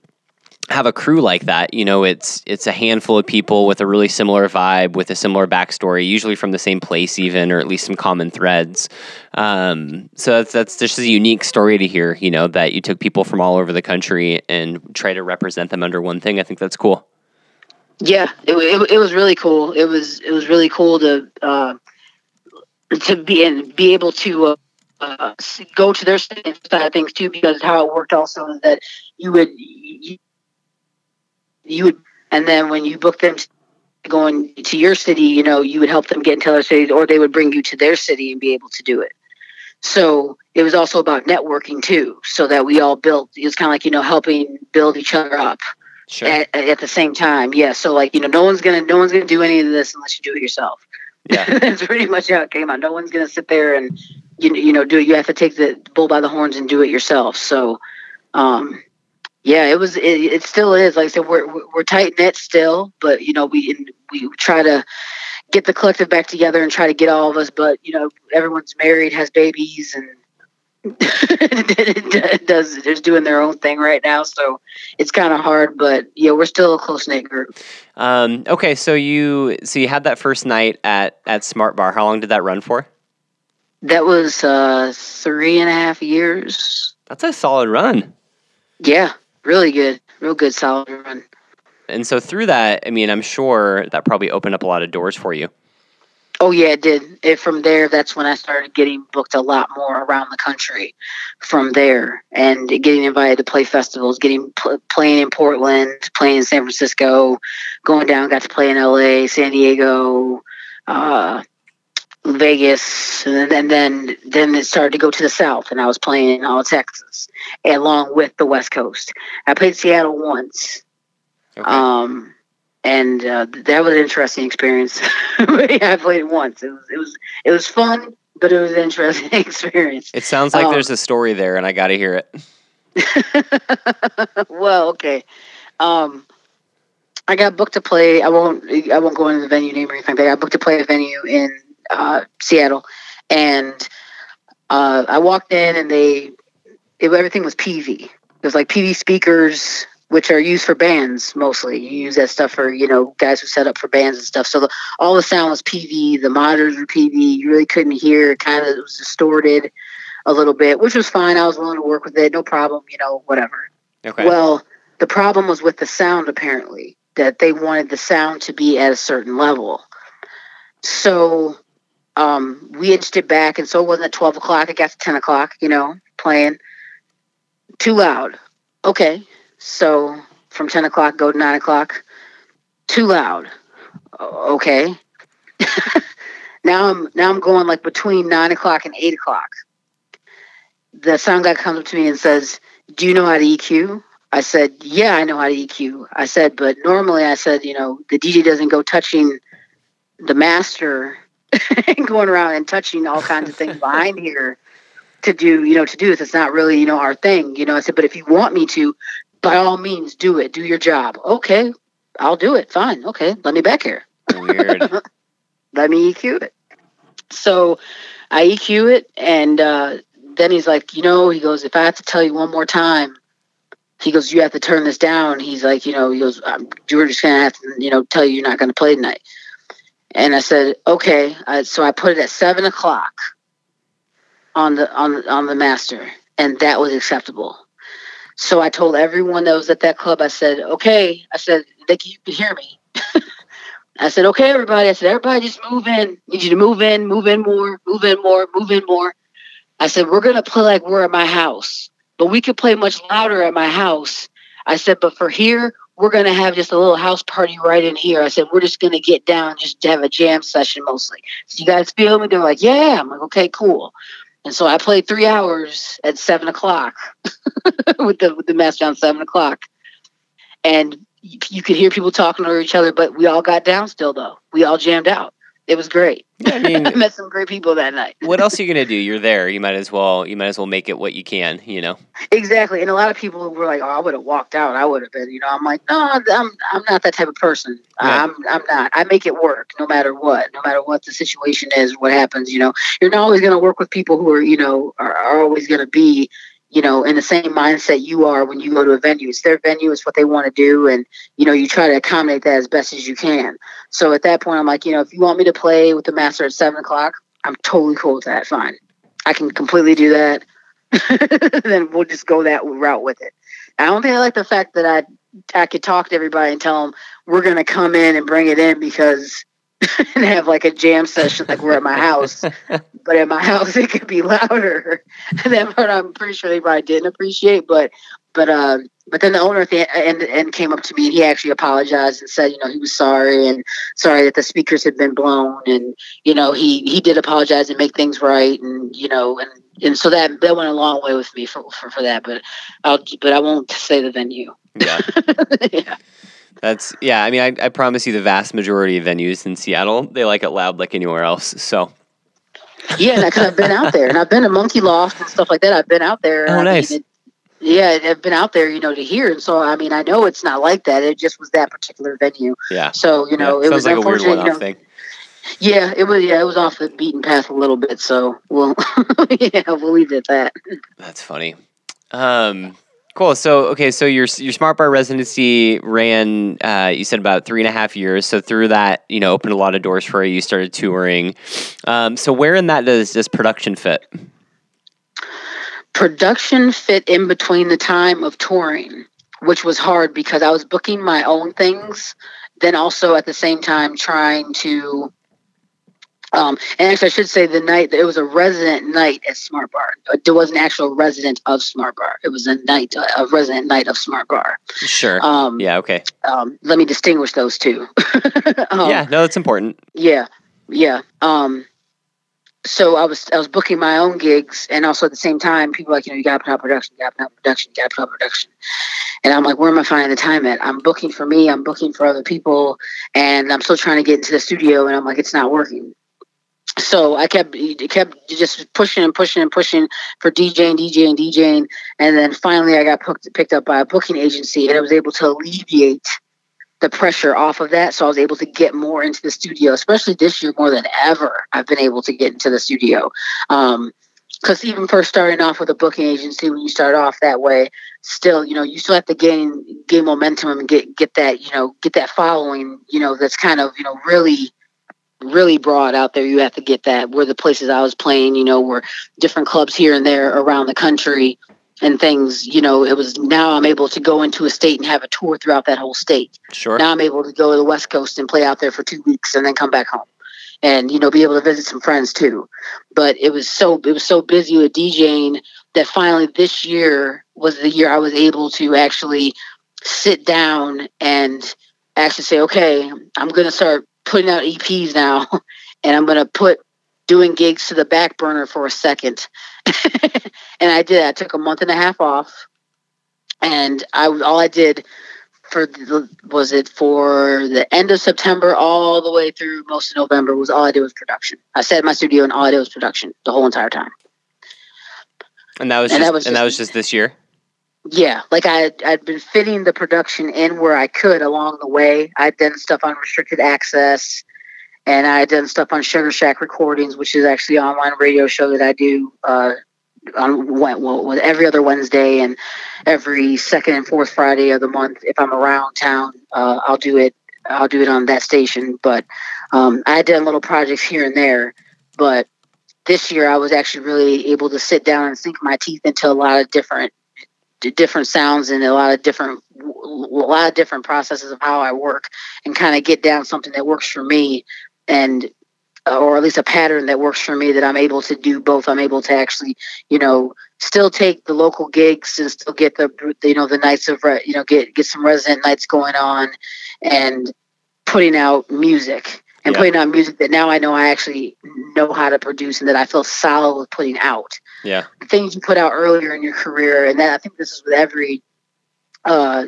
have a crew like that, you know, it's it's a handful of people with a really similar vibe, with a similar backstory, usually from the same place, even, or at least some common threads. Um, so that's that's just a unique story to hear. You know, that you took people from all over the country and try to represent them under one thing. I think that's cool. Yeah, it, it, it was really cool. It was it was really cool to uh, to be and be able to uh, uh, go to their side of things too. Because how it worked also is that you would you, you would and then when you book them going to your city, you know, you would help them get into other cities, or they would bring you to their city and be able to do it. So it was also about networking too, so that we all built. It was kind of like you know helping build each other up Sure. at, at the same time. Yeah. So like, you know, no one's gonna no one's gonna do any of this unless you do it yourself. Yeah. That's pretty much how it came out. No one's gonna sit there and you you know do it. You have to take the bull by the horns and do it yourself. So, um, yeah, it was. It, it still is. Like I said, we're we're tight knit still, but you know we we try to get the collective back together and try to get all of us. But you know, everyone's married, has babies, and does is doing their own thing right now, so it's kind of hard. But yeah, we're still a close knit group. Um, okay, so you so you had that first night at at Smart Bar. How long did that run for? That was uh, three and a half years. That's a solid run. Yeah, really good, real good, solid run. And so through that, I mean, I'm sure that probably opened up a lot of doors for you. Oh yeah, it did. From there, that's when I started getting booked a lot more around the country. From there, and getting invited to play festivals, getting playing in Portland, playing in San Francisco, going down, got to play in L.A., San Diego, uh, Vegas, and then, then then it started to go to the south, and I was playing in all Texas, along with the West Coast. I played Seattle once. Okay. Um, and uh, that was an interesting experience. I played it once. It was it was it was fun, but it was an interesting experience. it sounds like um, there's a story there, and I got to hear it. well, okay. Um, I got booked to play. I won't. I won't go into the venue name or anything. But I got booked to play a venue in uh, Seattle, and uh, I walked in, and they it, everything was Peavey. It was like Peavey speakers, which are used for bands mostly. You use that stuff for you know guys who set up for bands and stuff. So the, all the sound was Peavey. The monitors were Peavey. You really couldn't hear. It kind of was distorted a little bit, which was fine. I was willing to work with it. No problem. You know, whatever. Okay. Well, the problem was with the sound, apparently, that they wanted the sound to be at a certain level. So um, we inched it back, and so it wasn't at 12 o'clock. It got to 10 o'clock, you know, playing. Too loud. Okay. So from 10 o'clock, go to 9 o'clock. Too loud. Okay. now I'm now I'm going like between 9 o'clock and 8 o'clock. The sound guy comes up to me and says, Do you know how to EQ? I said, Yeah, I know how to EQ. I said, but normally I said, you know, the DJ doesn't go touching the master going around and touching all kinds of things behind here to do, you know, to do this. It's not really, you know, our thing. You know, I said, but if you want me to, by all means do it. Do your job. Okay, I'll do it. Fine. Okay, let me back here. Weird. Let me EQ it. So I EQ it, and uh, then he's like, you know, he goes, if I have to tell you one more time, he goes, you have to turn this down. He's like, you know, he goes, I'm, you're just gonna have to, you know, tell you you're not gonna play tonight. And I said, okay. So I put it at seven o'clock on the on on the master, and that was acceptable. So I told everyone that was at that club, I said, okay. I said, they can, you can hear me. I said, okay, everybody. I said, everybody just move in. Need you to move in, move in more, move in more, move in more. I said, we're to play like we're at my house, but we could play much louder at my house. I said, but for here, we're going to have just a little house party right in here. I said, we're just going to get down, just have a jam session mostly. So you guys feel me? They're like, yeah. I'm like, okay, cool. And so I played three hours at seven o'clock with the with the master on seven o'clock, and you, you could hear people talking to each other, but we all got down still though. We all jammed out. It was great. Yeah, I mean- I met some great people that night. what else are you gonna do? You're there. You might as well. You might as well make it what you can. You know. Exactly, and a lot of people were like, "Oh, I would have walked out. I would have been." You know, I'm like, "No, I'm I'm not that type of person. I'm I'm not. I make it work no matter what, no matter what the situation is, what happens. You know, you're not always going to work with people who are you know are, are always going to be you know in the same mindset you are when you go to a venue. It's their venue. It's what they want to do, and you know you try to accommodate that as best as you can. So at that point, I'm like, you know, if you want me to play with the master at seven o'clock, I'm totally cool with that. Fine, I can completely do that. then we'll just go that route with it. I don't think I like the fact that I I could talk to everybody and tell them we're gonna come in and bring it in because and have like a jam session like we're at my house. but at my house it could be louder. And that part I'm pretty sure they probably didn't appreciate. But but uh, but then the owner at the end, and came up to me and he actually apologized and said, you know, he was sorry and sorry that the speakers had been blown and you know he he did apologize and make things right and you know and and so that that went a long way with me for for, for that. But I'll but I won't say the venue. Yeah. yeah. That's yeah. I mean, I, I promise you, the vast majority of venues in Seattle they like it loud like anywhere else. So Yeah, because I've been out there and I've been to Monkey Loft and stuff like that. I've been out there. Oh, I mean, nice. it- yeah, I've been out there, you know, to hear. And so, I mean, I know it's not like that. It just was that particular venue. yeah. So, you know, Yeah, it was sounds like a weird unfortunate. you know, thing. Yeah, it was. Yeah, it was off the beaten path a little bit. So we'll, yeah, we'll leave it at that. That's funny. Um, cool. So, okay, so your your Smart Bar residency ran. Uh, you said about three and a half years. So through that, you know, opened a lot of doors for you. You started touring. Um, so where in that does does production fit? Production fit in between the time of touring, which was hard because I was booking my own things, then also at the same time trying to. Um, and actually, I should say the night that it was a resident night at Smart Bar. There was an actual resident of Smart Bar. It was a night, a resident night of Smart Bar. Sure. Um, yeah. Okay. um, let me distinguish those two. um, yeah. No, that's important. yeah, yeah. Um, so I was I was booking my own gigs, and also at the same time, people were like you know you got to put out production, you got to put out production, you got to put out production, and I'm like, where am I finding the time at? I'm booking for me, I'm booking for other people, and I'm still trying to get into the studio, and I'm like, it's not working. So I kept kept just pushing and pushing and pushing for DJing, DJing, DJing, and then finally I got picked picked up by a booking agency, and I was able to alleviate the pressure off of that. So I was able to get more into the studio, especially this year more than ever. I've been able to get into the studio. Um, because even first starting off with a booking agency, when you start off that way, still, you know, you still have to gain gain momentum and get get that, you know, get that following, you know, that's kind of, you know, really really broad out there. You have to get that. Where the places I was playing, you know, were different clubs here and there around the country and things, you know, it was now I'm able to go into a state and have a tour throughout that whole state. Sure. Now I'm able to go to the West Coast and play out there for two weeks and then come back home. And, you know, be able to visit some friends too. But it was so it was so busy with DJing that finally this year was the year I was able to actually sit down and actually say, okay, I'm gonna start putting out EPs now and I'm gonna put doing gigs to the back burner for a second. and I did. I took a month and a half off, and I all I did for the, was it for the end of September all the way through most of November was all I did was production. I sat in my studio and all I did was production the whole entire time. And that was And just, that was and that was just this year. Yeah, like I I'd been fitting the production in where I could along the way. I'd done stuff on restricted access, and I had done stuff on Sugar Shack Recordings, which is actually an online radio show that I do uh, on well, every other Wednesday and every second and fourth Friday of the month. If I'm around town, uh, I'll do it. I'll do it on that station. But um, I had done little projects here and there, but this year I was actually really able to sit down and sink my teeth into a lot of different d- different sounds and a lot of different a lot of different processes of how I work and kind of get down something that works for me and uh, or at least a pattern that works for me that I'm able to do both I'm able to actually you know still take the local gigs and still get the you know the nights of re- you know get get some resident nights going on and putting out music and Yeah. putting out music that now I know I actually know how to produce and that I feel solid with putting out Yeah. things you put out earlier in your career, and that I think this is with every uh,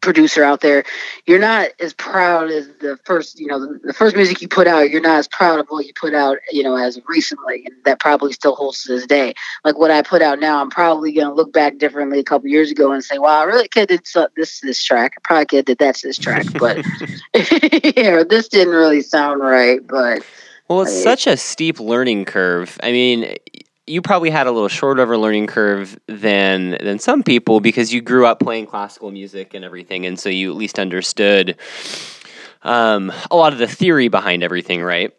producer out there. You're not as proud as the first, you know, the, the first music you put out. You're not as proud of what you put out, you know, as recently, and that probably still holds to this day. Like what I put out now, I'm probably going to look back differently a couple years ago and say, "Wow, I really could have did this this track. I probably could have did that to this track, but yeah, this didn't really sound right." But Well, it's such a steep learning curve. I mean, you probably had a little short of a learning curve than than some people because you grew up playing classical music and everything, and so you at least understood um, a lot of the theory behind everything, right?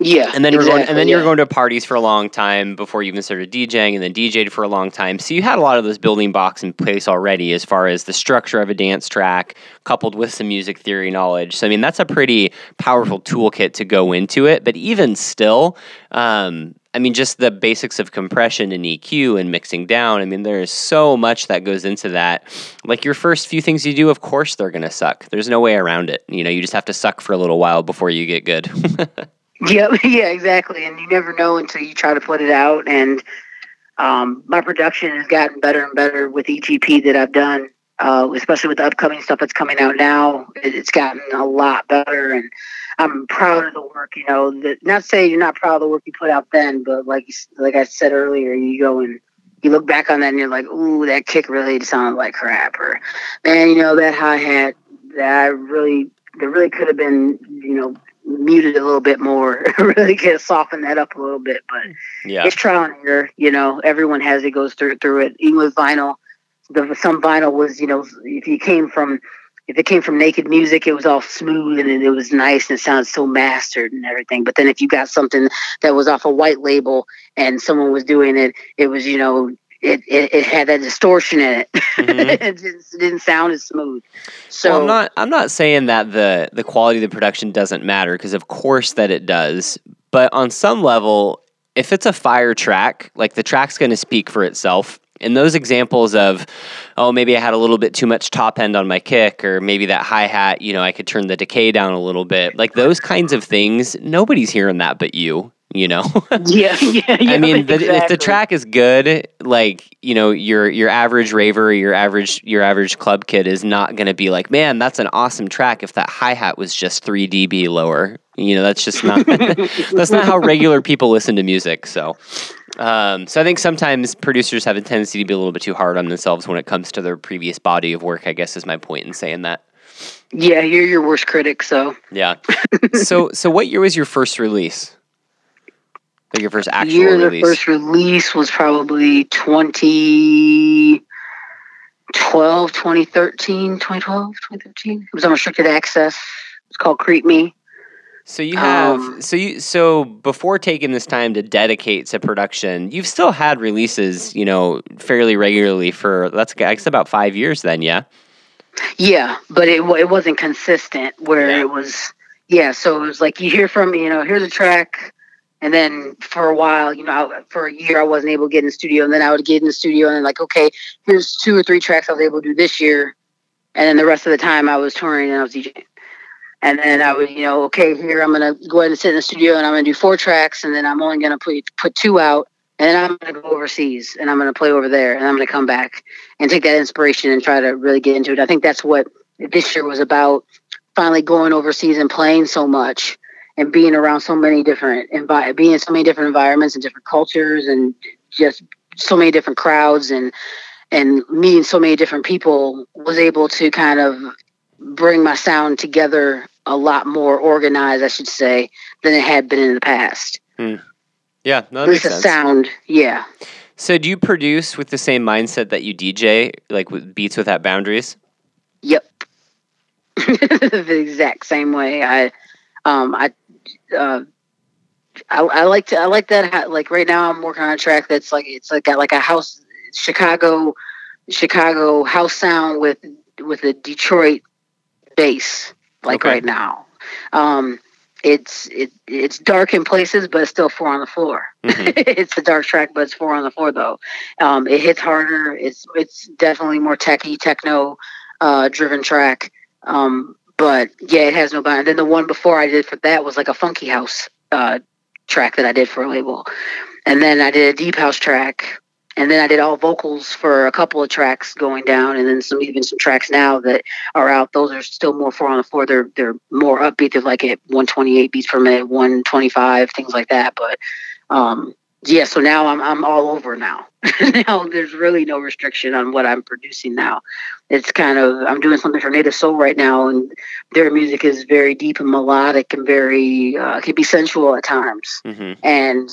yeah, And then you were going, and exactly, then you were going to parties for a long time before you even started DJing, and then DJed for a long time. So you had a lot of those building blocks in place already, as far as the structure of a dance track, coupled with some music theory knowledge. So I mean, that's a pretty powerful toolkit to go into it. But even still, um, I mean, just the basics of compression and EQ and mixing down. I mean, there is so much that goes into that. Like your first few things you do, of course, they're going to suck. There's no way around it. You know, you just have to suck for a little while before you get good. Yeah, yeah, exactly. And you never know until you try to put it out. And um, my production has gotten better and better with each EP that I've done, uh, especially with the upcoming stuff that's coming out now. It's gotten a lot better, and I'm proud of the work. You know, not saying you're not proud of the work you put out then, but like like I said earlier, you go and you look back on that and you're like, ooh, that kick really sounded like crap, or man, you know that hi hat that I really that really could have been, you know muted a little bit more, really get soften that up a little bit. But Yeah. it's trial and error. You know, everyone has it, goes through through it. Even with vinyl, the some vinyl was, you know, if you came from if it came from naked music, it was all smooth and it, was nice and it sounded so mastered and everything. But then if you got something that was off a white label and someone was doing it, it was, you know, it, it, it had that distortion in it. Mhm. it, just, it didn't sound as smooth. So well, I'm not. I'm not saying that the the quality of the production doesn't matter because of course that it does. But on some level, if it's a fire track, like the track's going to speak for itself. And those examples of, oh, maybe I had a little bit too much top end on my kick, or maybe that hi hat, you know, I could turn the decay down a little bit. Like those kinds of things, nobody's hearing that but you. You know. yeah, yeah, yeah. I mean, the, if the track is good, like you know, your your average raver, your average your average club kid is not going to be like, man, that's an awesome track. If that hi hat was just three dB lower, you know, that's just not that's not how regular people listen to music. So, um, so I think sometimes producers have a tendency to be a little bit too hard on themselves when it comes to their previous body of work. I guess is my point in saying that. yeah, you're your worst critic. So Yeah. so so what year was your first release? Like your first actual year the first release was probably 2012, 2013, 2012, 2013. It was on restricted access. It's called Creep Me. So you have Um, so you so before taking this time to dedicate to production, you've still had releases, you know, fairly regularly for that's I guess about five years then, yeah. Yeah, but it it wasn't consistent. Where Yeah. it was, yeah. So it was like you hear from you know here's a track, and then for a while, you know, I, for a year I wasn't able to get in the studio, and then I would get in the studio and then like okay, here's two or three tracks I was able to do this year, and then the rest of the time I was touring and I was DJing. And then I would, you know, okay, here I'm gonna go ahead and sit in the studio and I'm gonna do four tracks, and then I'm only gonna put put two out, and then I'm gonna go overseas and I'm gonna play over there, and I'm gonna come back and take that inspiration and try to really get into it. I think that's what this year was about. Finally going overseas and playing so much and being around so many different envi- being in so many different environments and different cultures and just so many different crowds and and meeting so many different people was able to kind of bring my sound together a lot more organized, I should say, than it had been in the past. Yeah, no, At that least makes the sense. sound, yeah. So do you produce with the same mindset that you DJ, like with Beats Without Boundaries? Yep. the exact same way. I, um, I, uh, I, I like to, I like that. Like right now, I'm working on a track that's like it's like got like a house, Chicago, Chicago house sound with with a Detroit bass. Like Okay. right now, um, it's it it's dark in places, but it's still four on the floor. Mhm. it's a dark track, but it's four on the floor though. Um, it hits harder. It's it's definitely more techy, techno uh, driven track. Um, but yeah, it has no bound. Then the one before I did for that was like a funky house uh, track that I did for a label, and then I did a deep house track, and then I did all vocals for a couple of tracks going down, and then some even some tracks now that are out. Those are still more four on the floor. They're they're more upbeat. They're like at 128 beats per minute, 125, things like that. But um, yeah, so now I'm I'm all over now. now there's really no restriction on what I'm producing now. It's kind of I'm doing something for Native Soul right now, and their music is very deep and melodic and very uh, can be sensual at times hmm and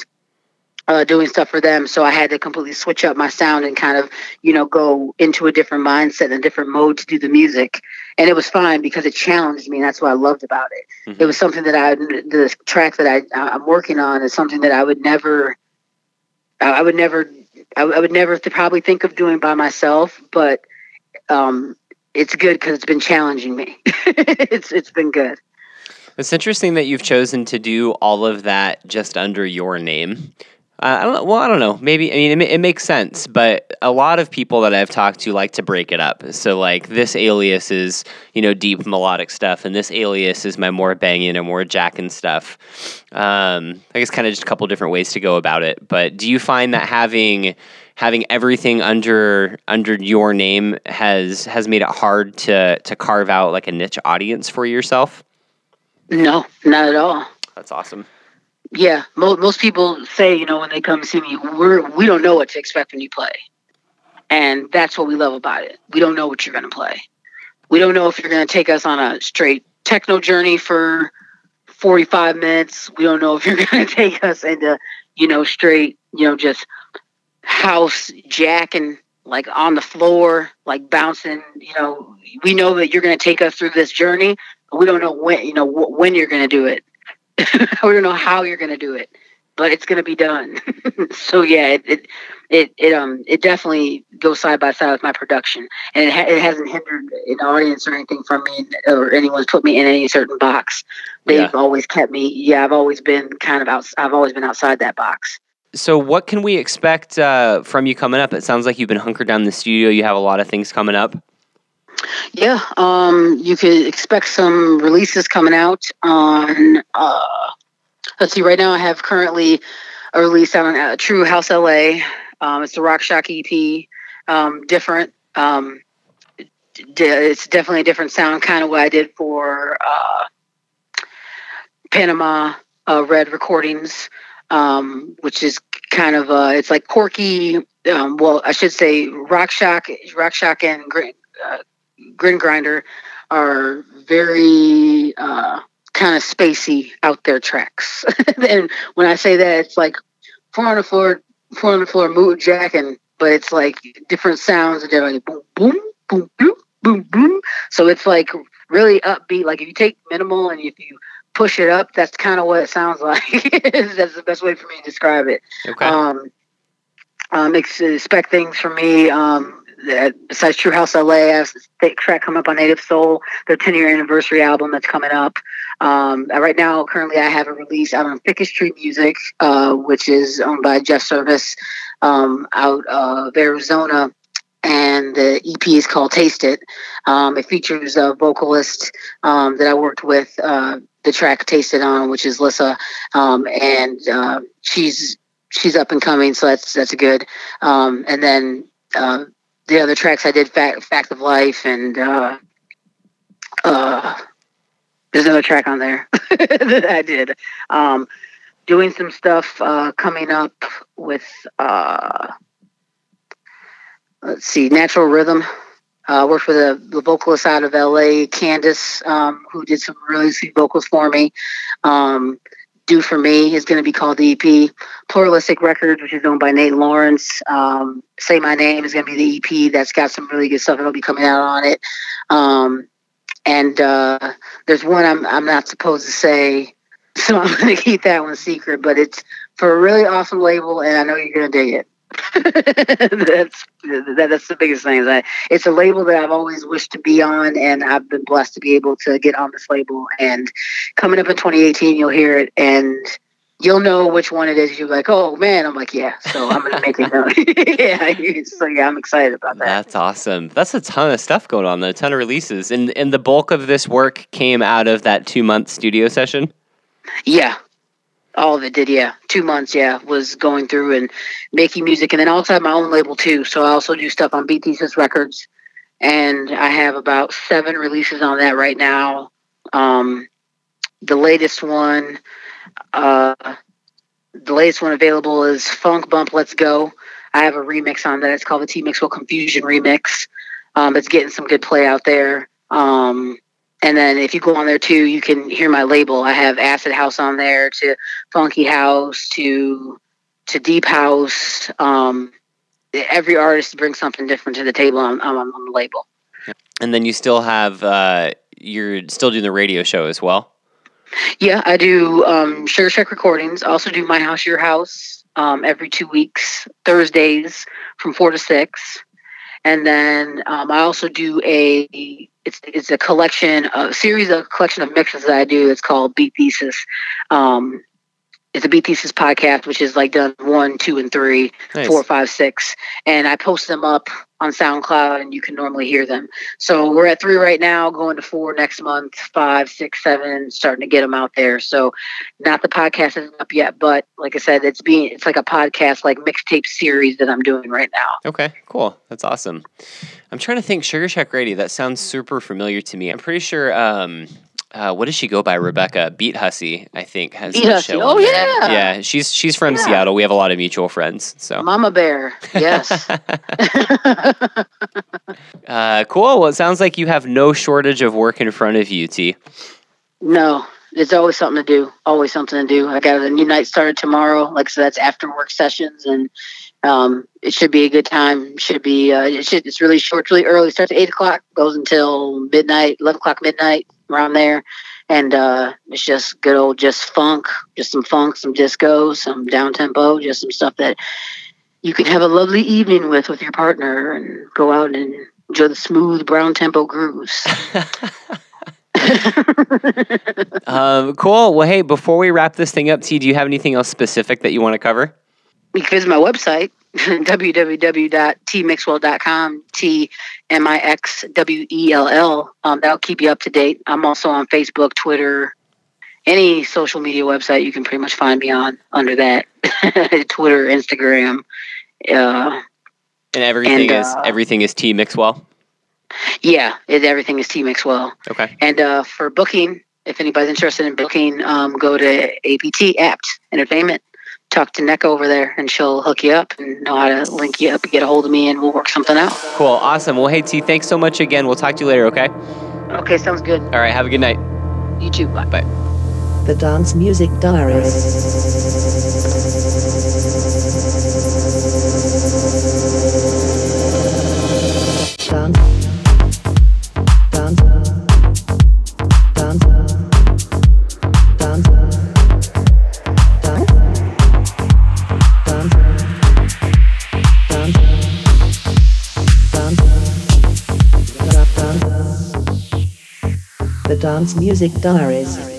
uh, doing stuff for them. So I had to completely switch up my sound and kind of, you know, go into a different mindset and a different mode to do the music. And it was fine because it challenged me. And that's what I loved about it. Mhm. It was something that I, the track that I, I'm working on is something that I would never, I would never, I would I would never probably think of doing by myself, but um, it's good because it's been challenging me. it's it's been good. It's interesting that you've chosen to do all of that just under your name. Uh, I don't. Well, I don't know. Maybe I mean it, it makes sense, but a lot of people that I've talked to like to break it up. So like this alias is you know deep melodic stuff, and this alias is my more banging and more jacking stuff. Um, I guess kind of just a couple different ways to go about it. But do you find that having having everything under under your name has has made it hard to to carve out like a niche audience for yourself? No, not at all. That's awesome. Yeah, mo- most people say, you know, when they come see me, we're we don't know what to expect when you play, and that's what we love about it. We don't know what you're going to play. We don't know if you're going to take us on a straight techno journey for 45 minutes. We don't know if you're going to take us into, you know, straight, you know, just house jacking like on the floor, like bouncing. You know, we know that you're going to take us through this journey. But we don't know when, you know, wh- when you're going to do it. we don't know how you're going to do it, but it's going to be done. so yeah, it, it it it um it definitely goes side by side with my production, and it, ha- it hasn't hindered an audience or anything from me, or anyone's put me in any certain box. They've Yeah. always kept me. Yeah, I've always been kind of out. I've always been outside that box. So, what can we expect uh, from you coming up? It sounds like you've been hunkered down in the studio. You have a lot of things coming up. Yeah, um, you could expect some releases coming out on. Uh, let's see. Right now, I have currently a release out on uh, True House LA. Um, it's the Rock Shock EP. Um, different. Um, it's definitely a different sound, kind of what I did for uh, Panama uh, Red Recordings, um, which is kind of uh, it's like quirky. Um, well, I should say Rock Shock, Rock Shock, and Grin, uh, Grin Grinder are very uh, kind of spacey out there tracks. and when I say that, it's like four on the floor, four on the floor, mood jacking, but it's like different sounds and they're like boom, boom, boom, boom, boom, boom. So it's like really upbeat. Like if you take minimal and if you push it up, that's kind of what it sounds like. that's the best way for me to describe it. Okay. Um, um, expect things from me. Um, besides True House LA, I have a track coming up on Native Soul, their 10 year anniversary album that's coming up. Um, right now, currently, I have a release out on Thickest Tree Music, uh, which is owned by Jeff Service um, out of Arizona. And the EP is called Taste It. Um, it features a vocalist um, that I worked with uh, the track Taste It on, which is Lissa. Um, and uh, she's she's up and coming, so that's that's good. Um, and then uh, the other tracks I did, Fact, Fact of Life, and uh, uh, there's another track on there that I did. Um, doing some stuff uh, coming up with, uh, let's see, Natural Rhythm. Uh, worked with a, the vocalist out of LA, Candace, um, who did some really sweet vocals for me. Um, do for Me is going to be called the EP. Pluralistic Records, which is owned by Nate Lawrence. Um, Say My Name is going to be the EP that's got some really good stuff that'll be coming out on it. Um, and uh, there's one I'm, I'm not supposed to say, so I'm going to keep that one secret, but it's for a really awesome label, and I know you're going to dig it. That's that, that's the biggest thing. Is it's a label that I've always wished to be on, and I've been blessed to be able to get on this label. And coming up in 2018, you'll hear it, and you'll know which one it is. You're like, oh man, I'm like, yeah. So I'm gonna make it known. yeah. So yeah, I'm excited about that. That's awesome. That's a ton of stuff going on. there, A ton of releases, and and the bulk of this work came out of that two month studio session. Yeah. All of it did, yeah. Two months, yeah, was going through and making music. And then I also have my own label too. So I also do stuff on Beat Thesis Records. And I have about seven releases on that right now. Um, the latest one, uh, the latest one available is Funk Bump Let's Go. I have a remix on that. It's called the T Mixwell Confusion Remix. Um, it's getting some good play out there. Um, and then if you go on there too, you can hear my label. I have Acid House on there to Funky House to to Deep House. Um, every artist brings something different to the table on, on, on the label. And then you still have uh, you're still doing the radio show as well. Yeah, I do um, Sugar Shack recordings. I also do My House, Your House um, every two weeks, Thursdays from four to six. And then um, I also do a it's it's a collection a series of collection of mixes that I do. It's called Beat Thesis. Um, it's a Beat Thesis podcast, which is like done one, two, and three, Nice. four, five, six, and I post them up on SoundCloud, and you can normally hear them. So we're at three right now, going to four next month, five, six, seven, starting to get them out there. So not the podcast isn't up yet, but like I said, it's being it's like a podcast, like mixtape series that I'm doing right now. Okay, cool. That's awesome. I'm trying to think Sugar Shack Radio. That sounds super familiar to me. I'm pretty sure. Um, uh, what does she go by? Rebecca Beat Hussy, I think, has Beat a Hussy. show. Oh, there. yeah. yeah. She's she's from Yeah. Seattle. We have a lot of mutual friends. So Mama Bear, yes. uh, cool. Well, it sounds like you have no shortage of work in front of you, T. no, it's always something to do. Always something to do. I got a new night started tomorrow. Like so, that's after work sessions, and um, it should be a good time. Should be. Uh, it should, it's really short, really early. Starts at eight o'clock, goes until midnight, eleven o'clock midnight, around there. And uh, it's just good old just funk, just some funk, some disco, some down tempo, just some stuff that you can have a lovely evening with with your partner and go out and enjoy the smooth brown tempo grooves. um, cool. Well, hey, before we wrap this thing up, T, do you have anything else specific that you want to cover? You can visit my website www.tmixwell.com t m i x w e l l um, that'll keep you up to date i'm also on facebook twitter any social media website you can pretty much find me on under that twitter instagram uh, And everything And, is uh, everything is T Mixwell. yeah it, everything is t mixwell Okay. and uh, for booking if anybody's interested in booking um, go to apt apt entertainment talk to Nek over there and she'll hook you up and know how to link you up and get a hold of me and we'll work something out Cool. Awesome. Well, hey, T, thanks so much again. We'll talk to you later. Okay. Okay, sounds good. All right. Have a good night. You too. Bye. Bye. The Dance Music Diaries. The Dance Music Diaries.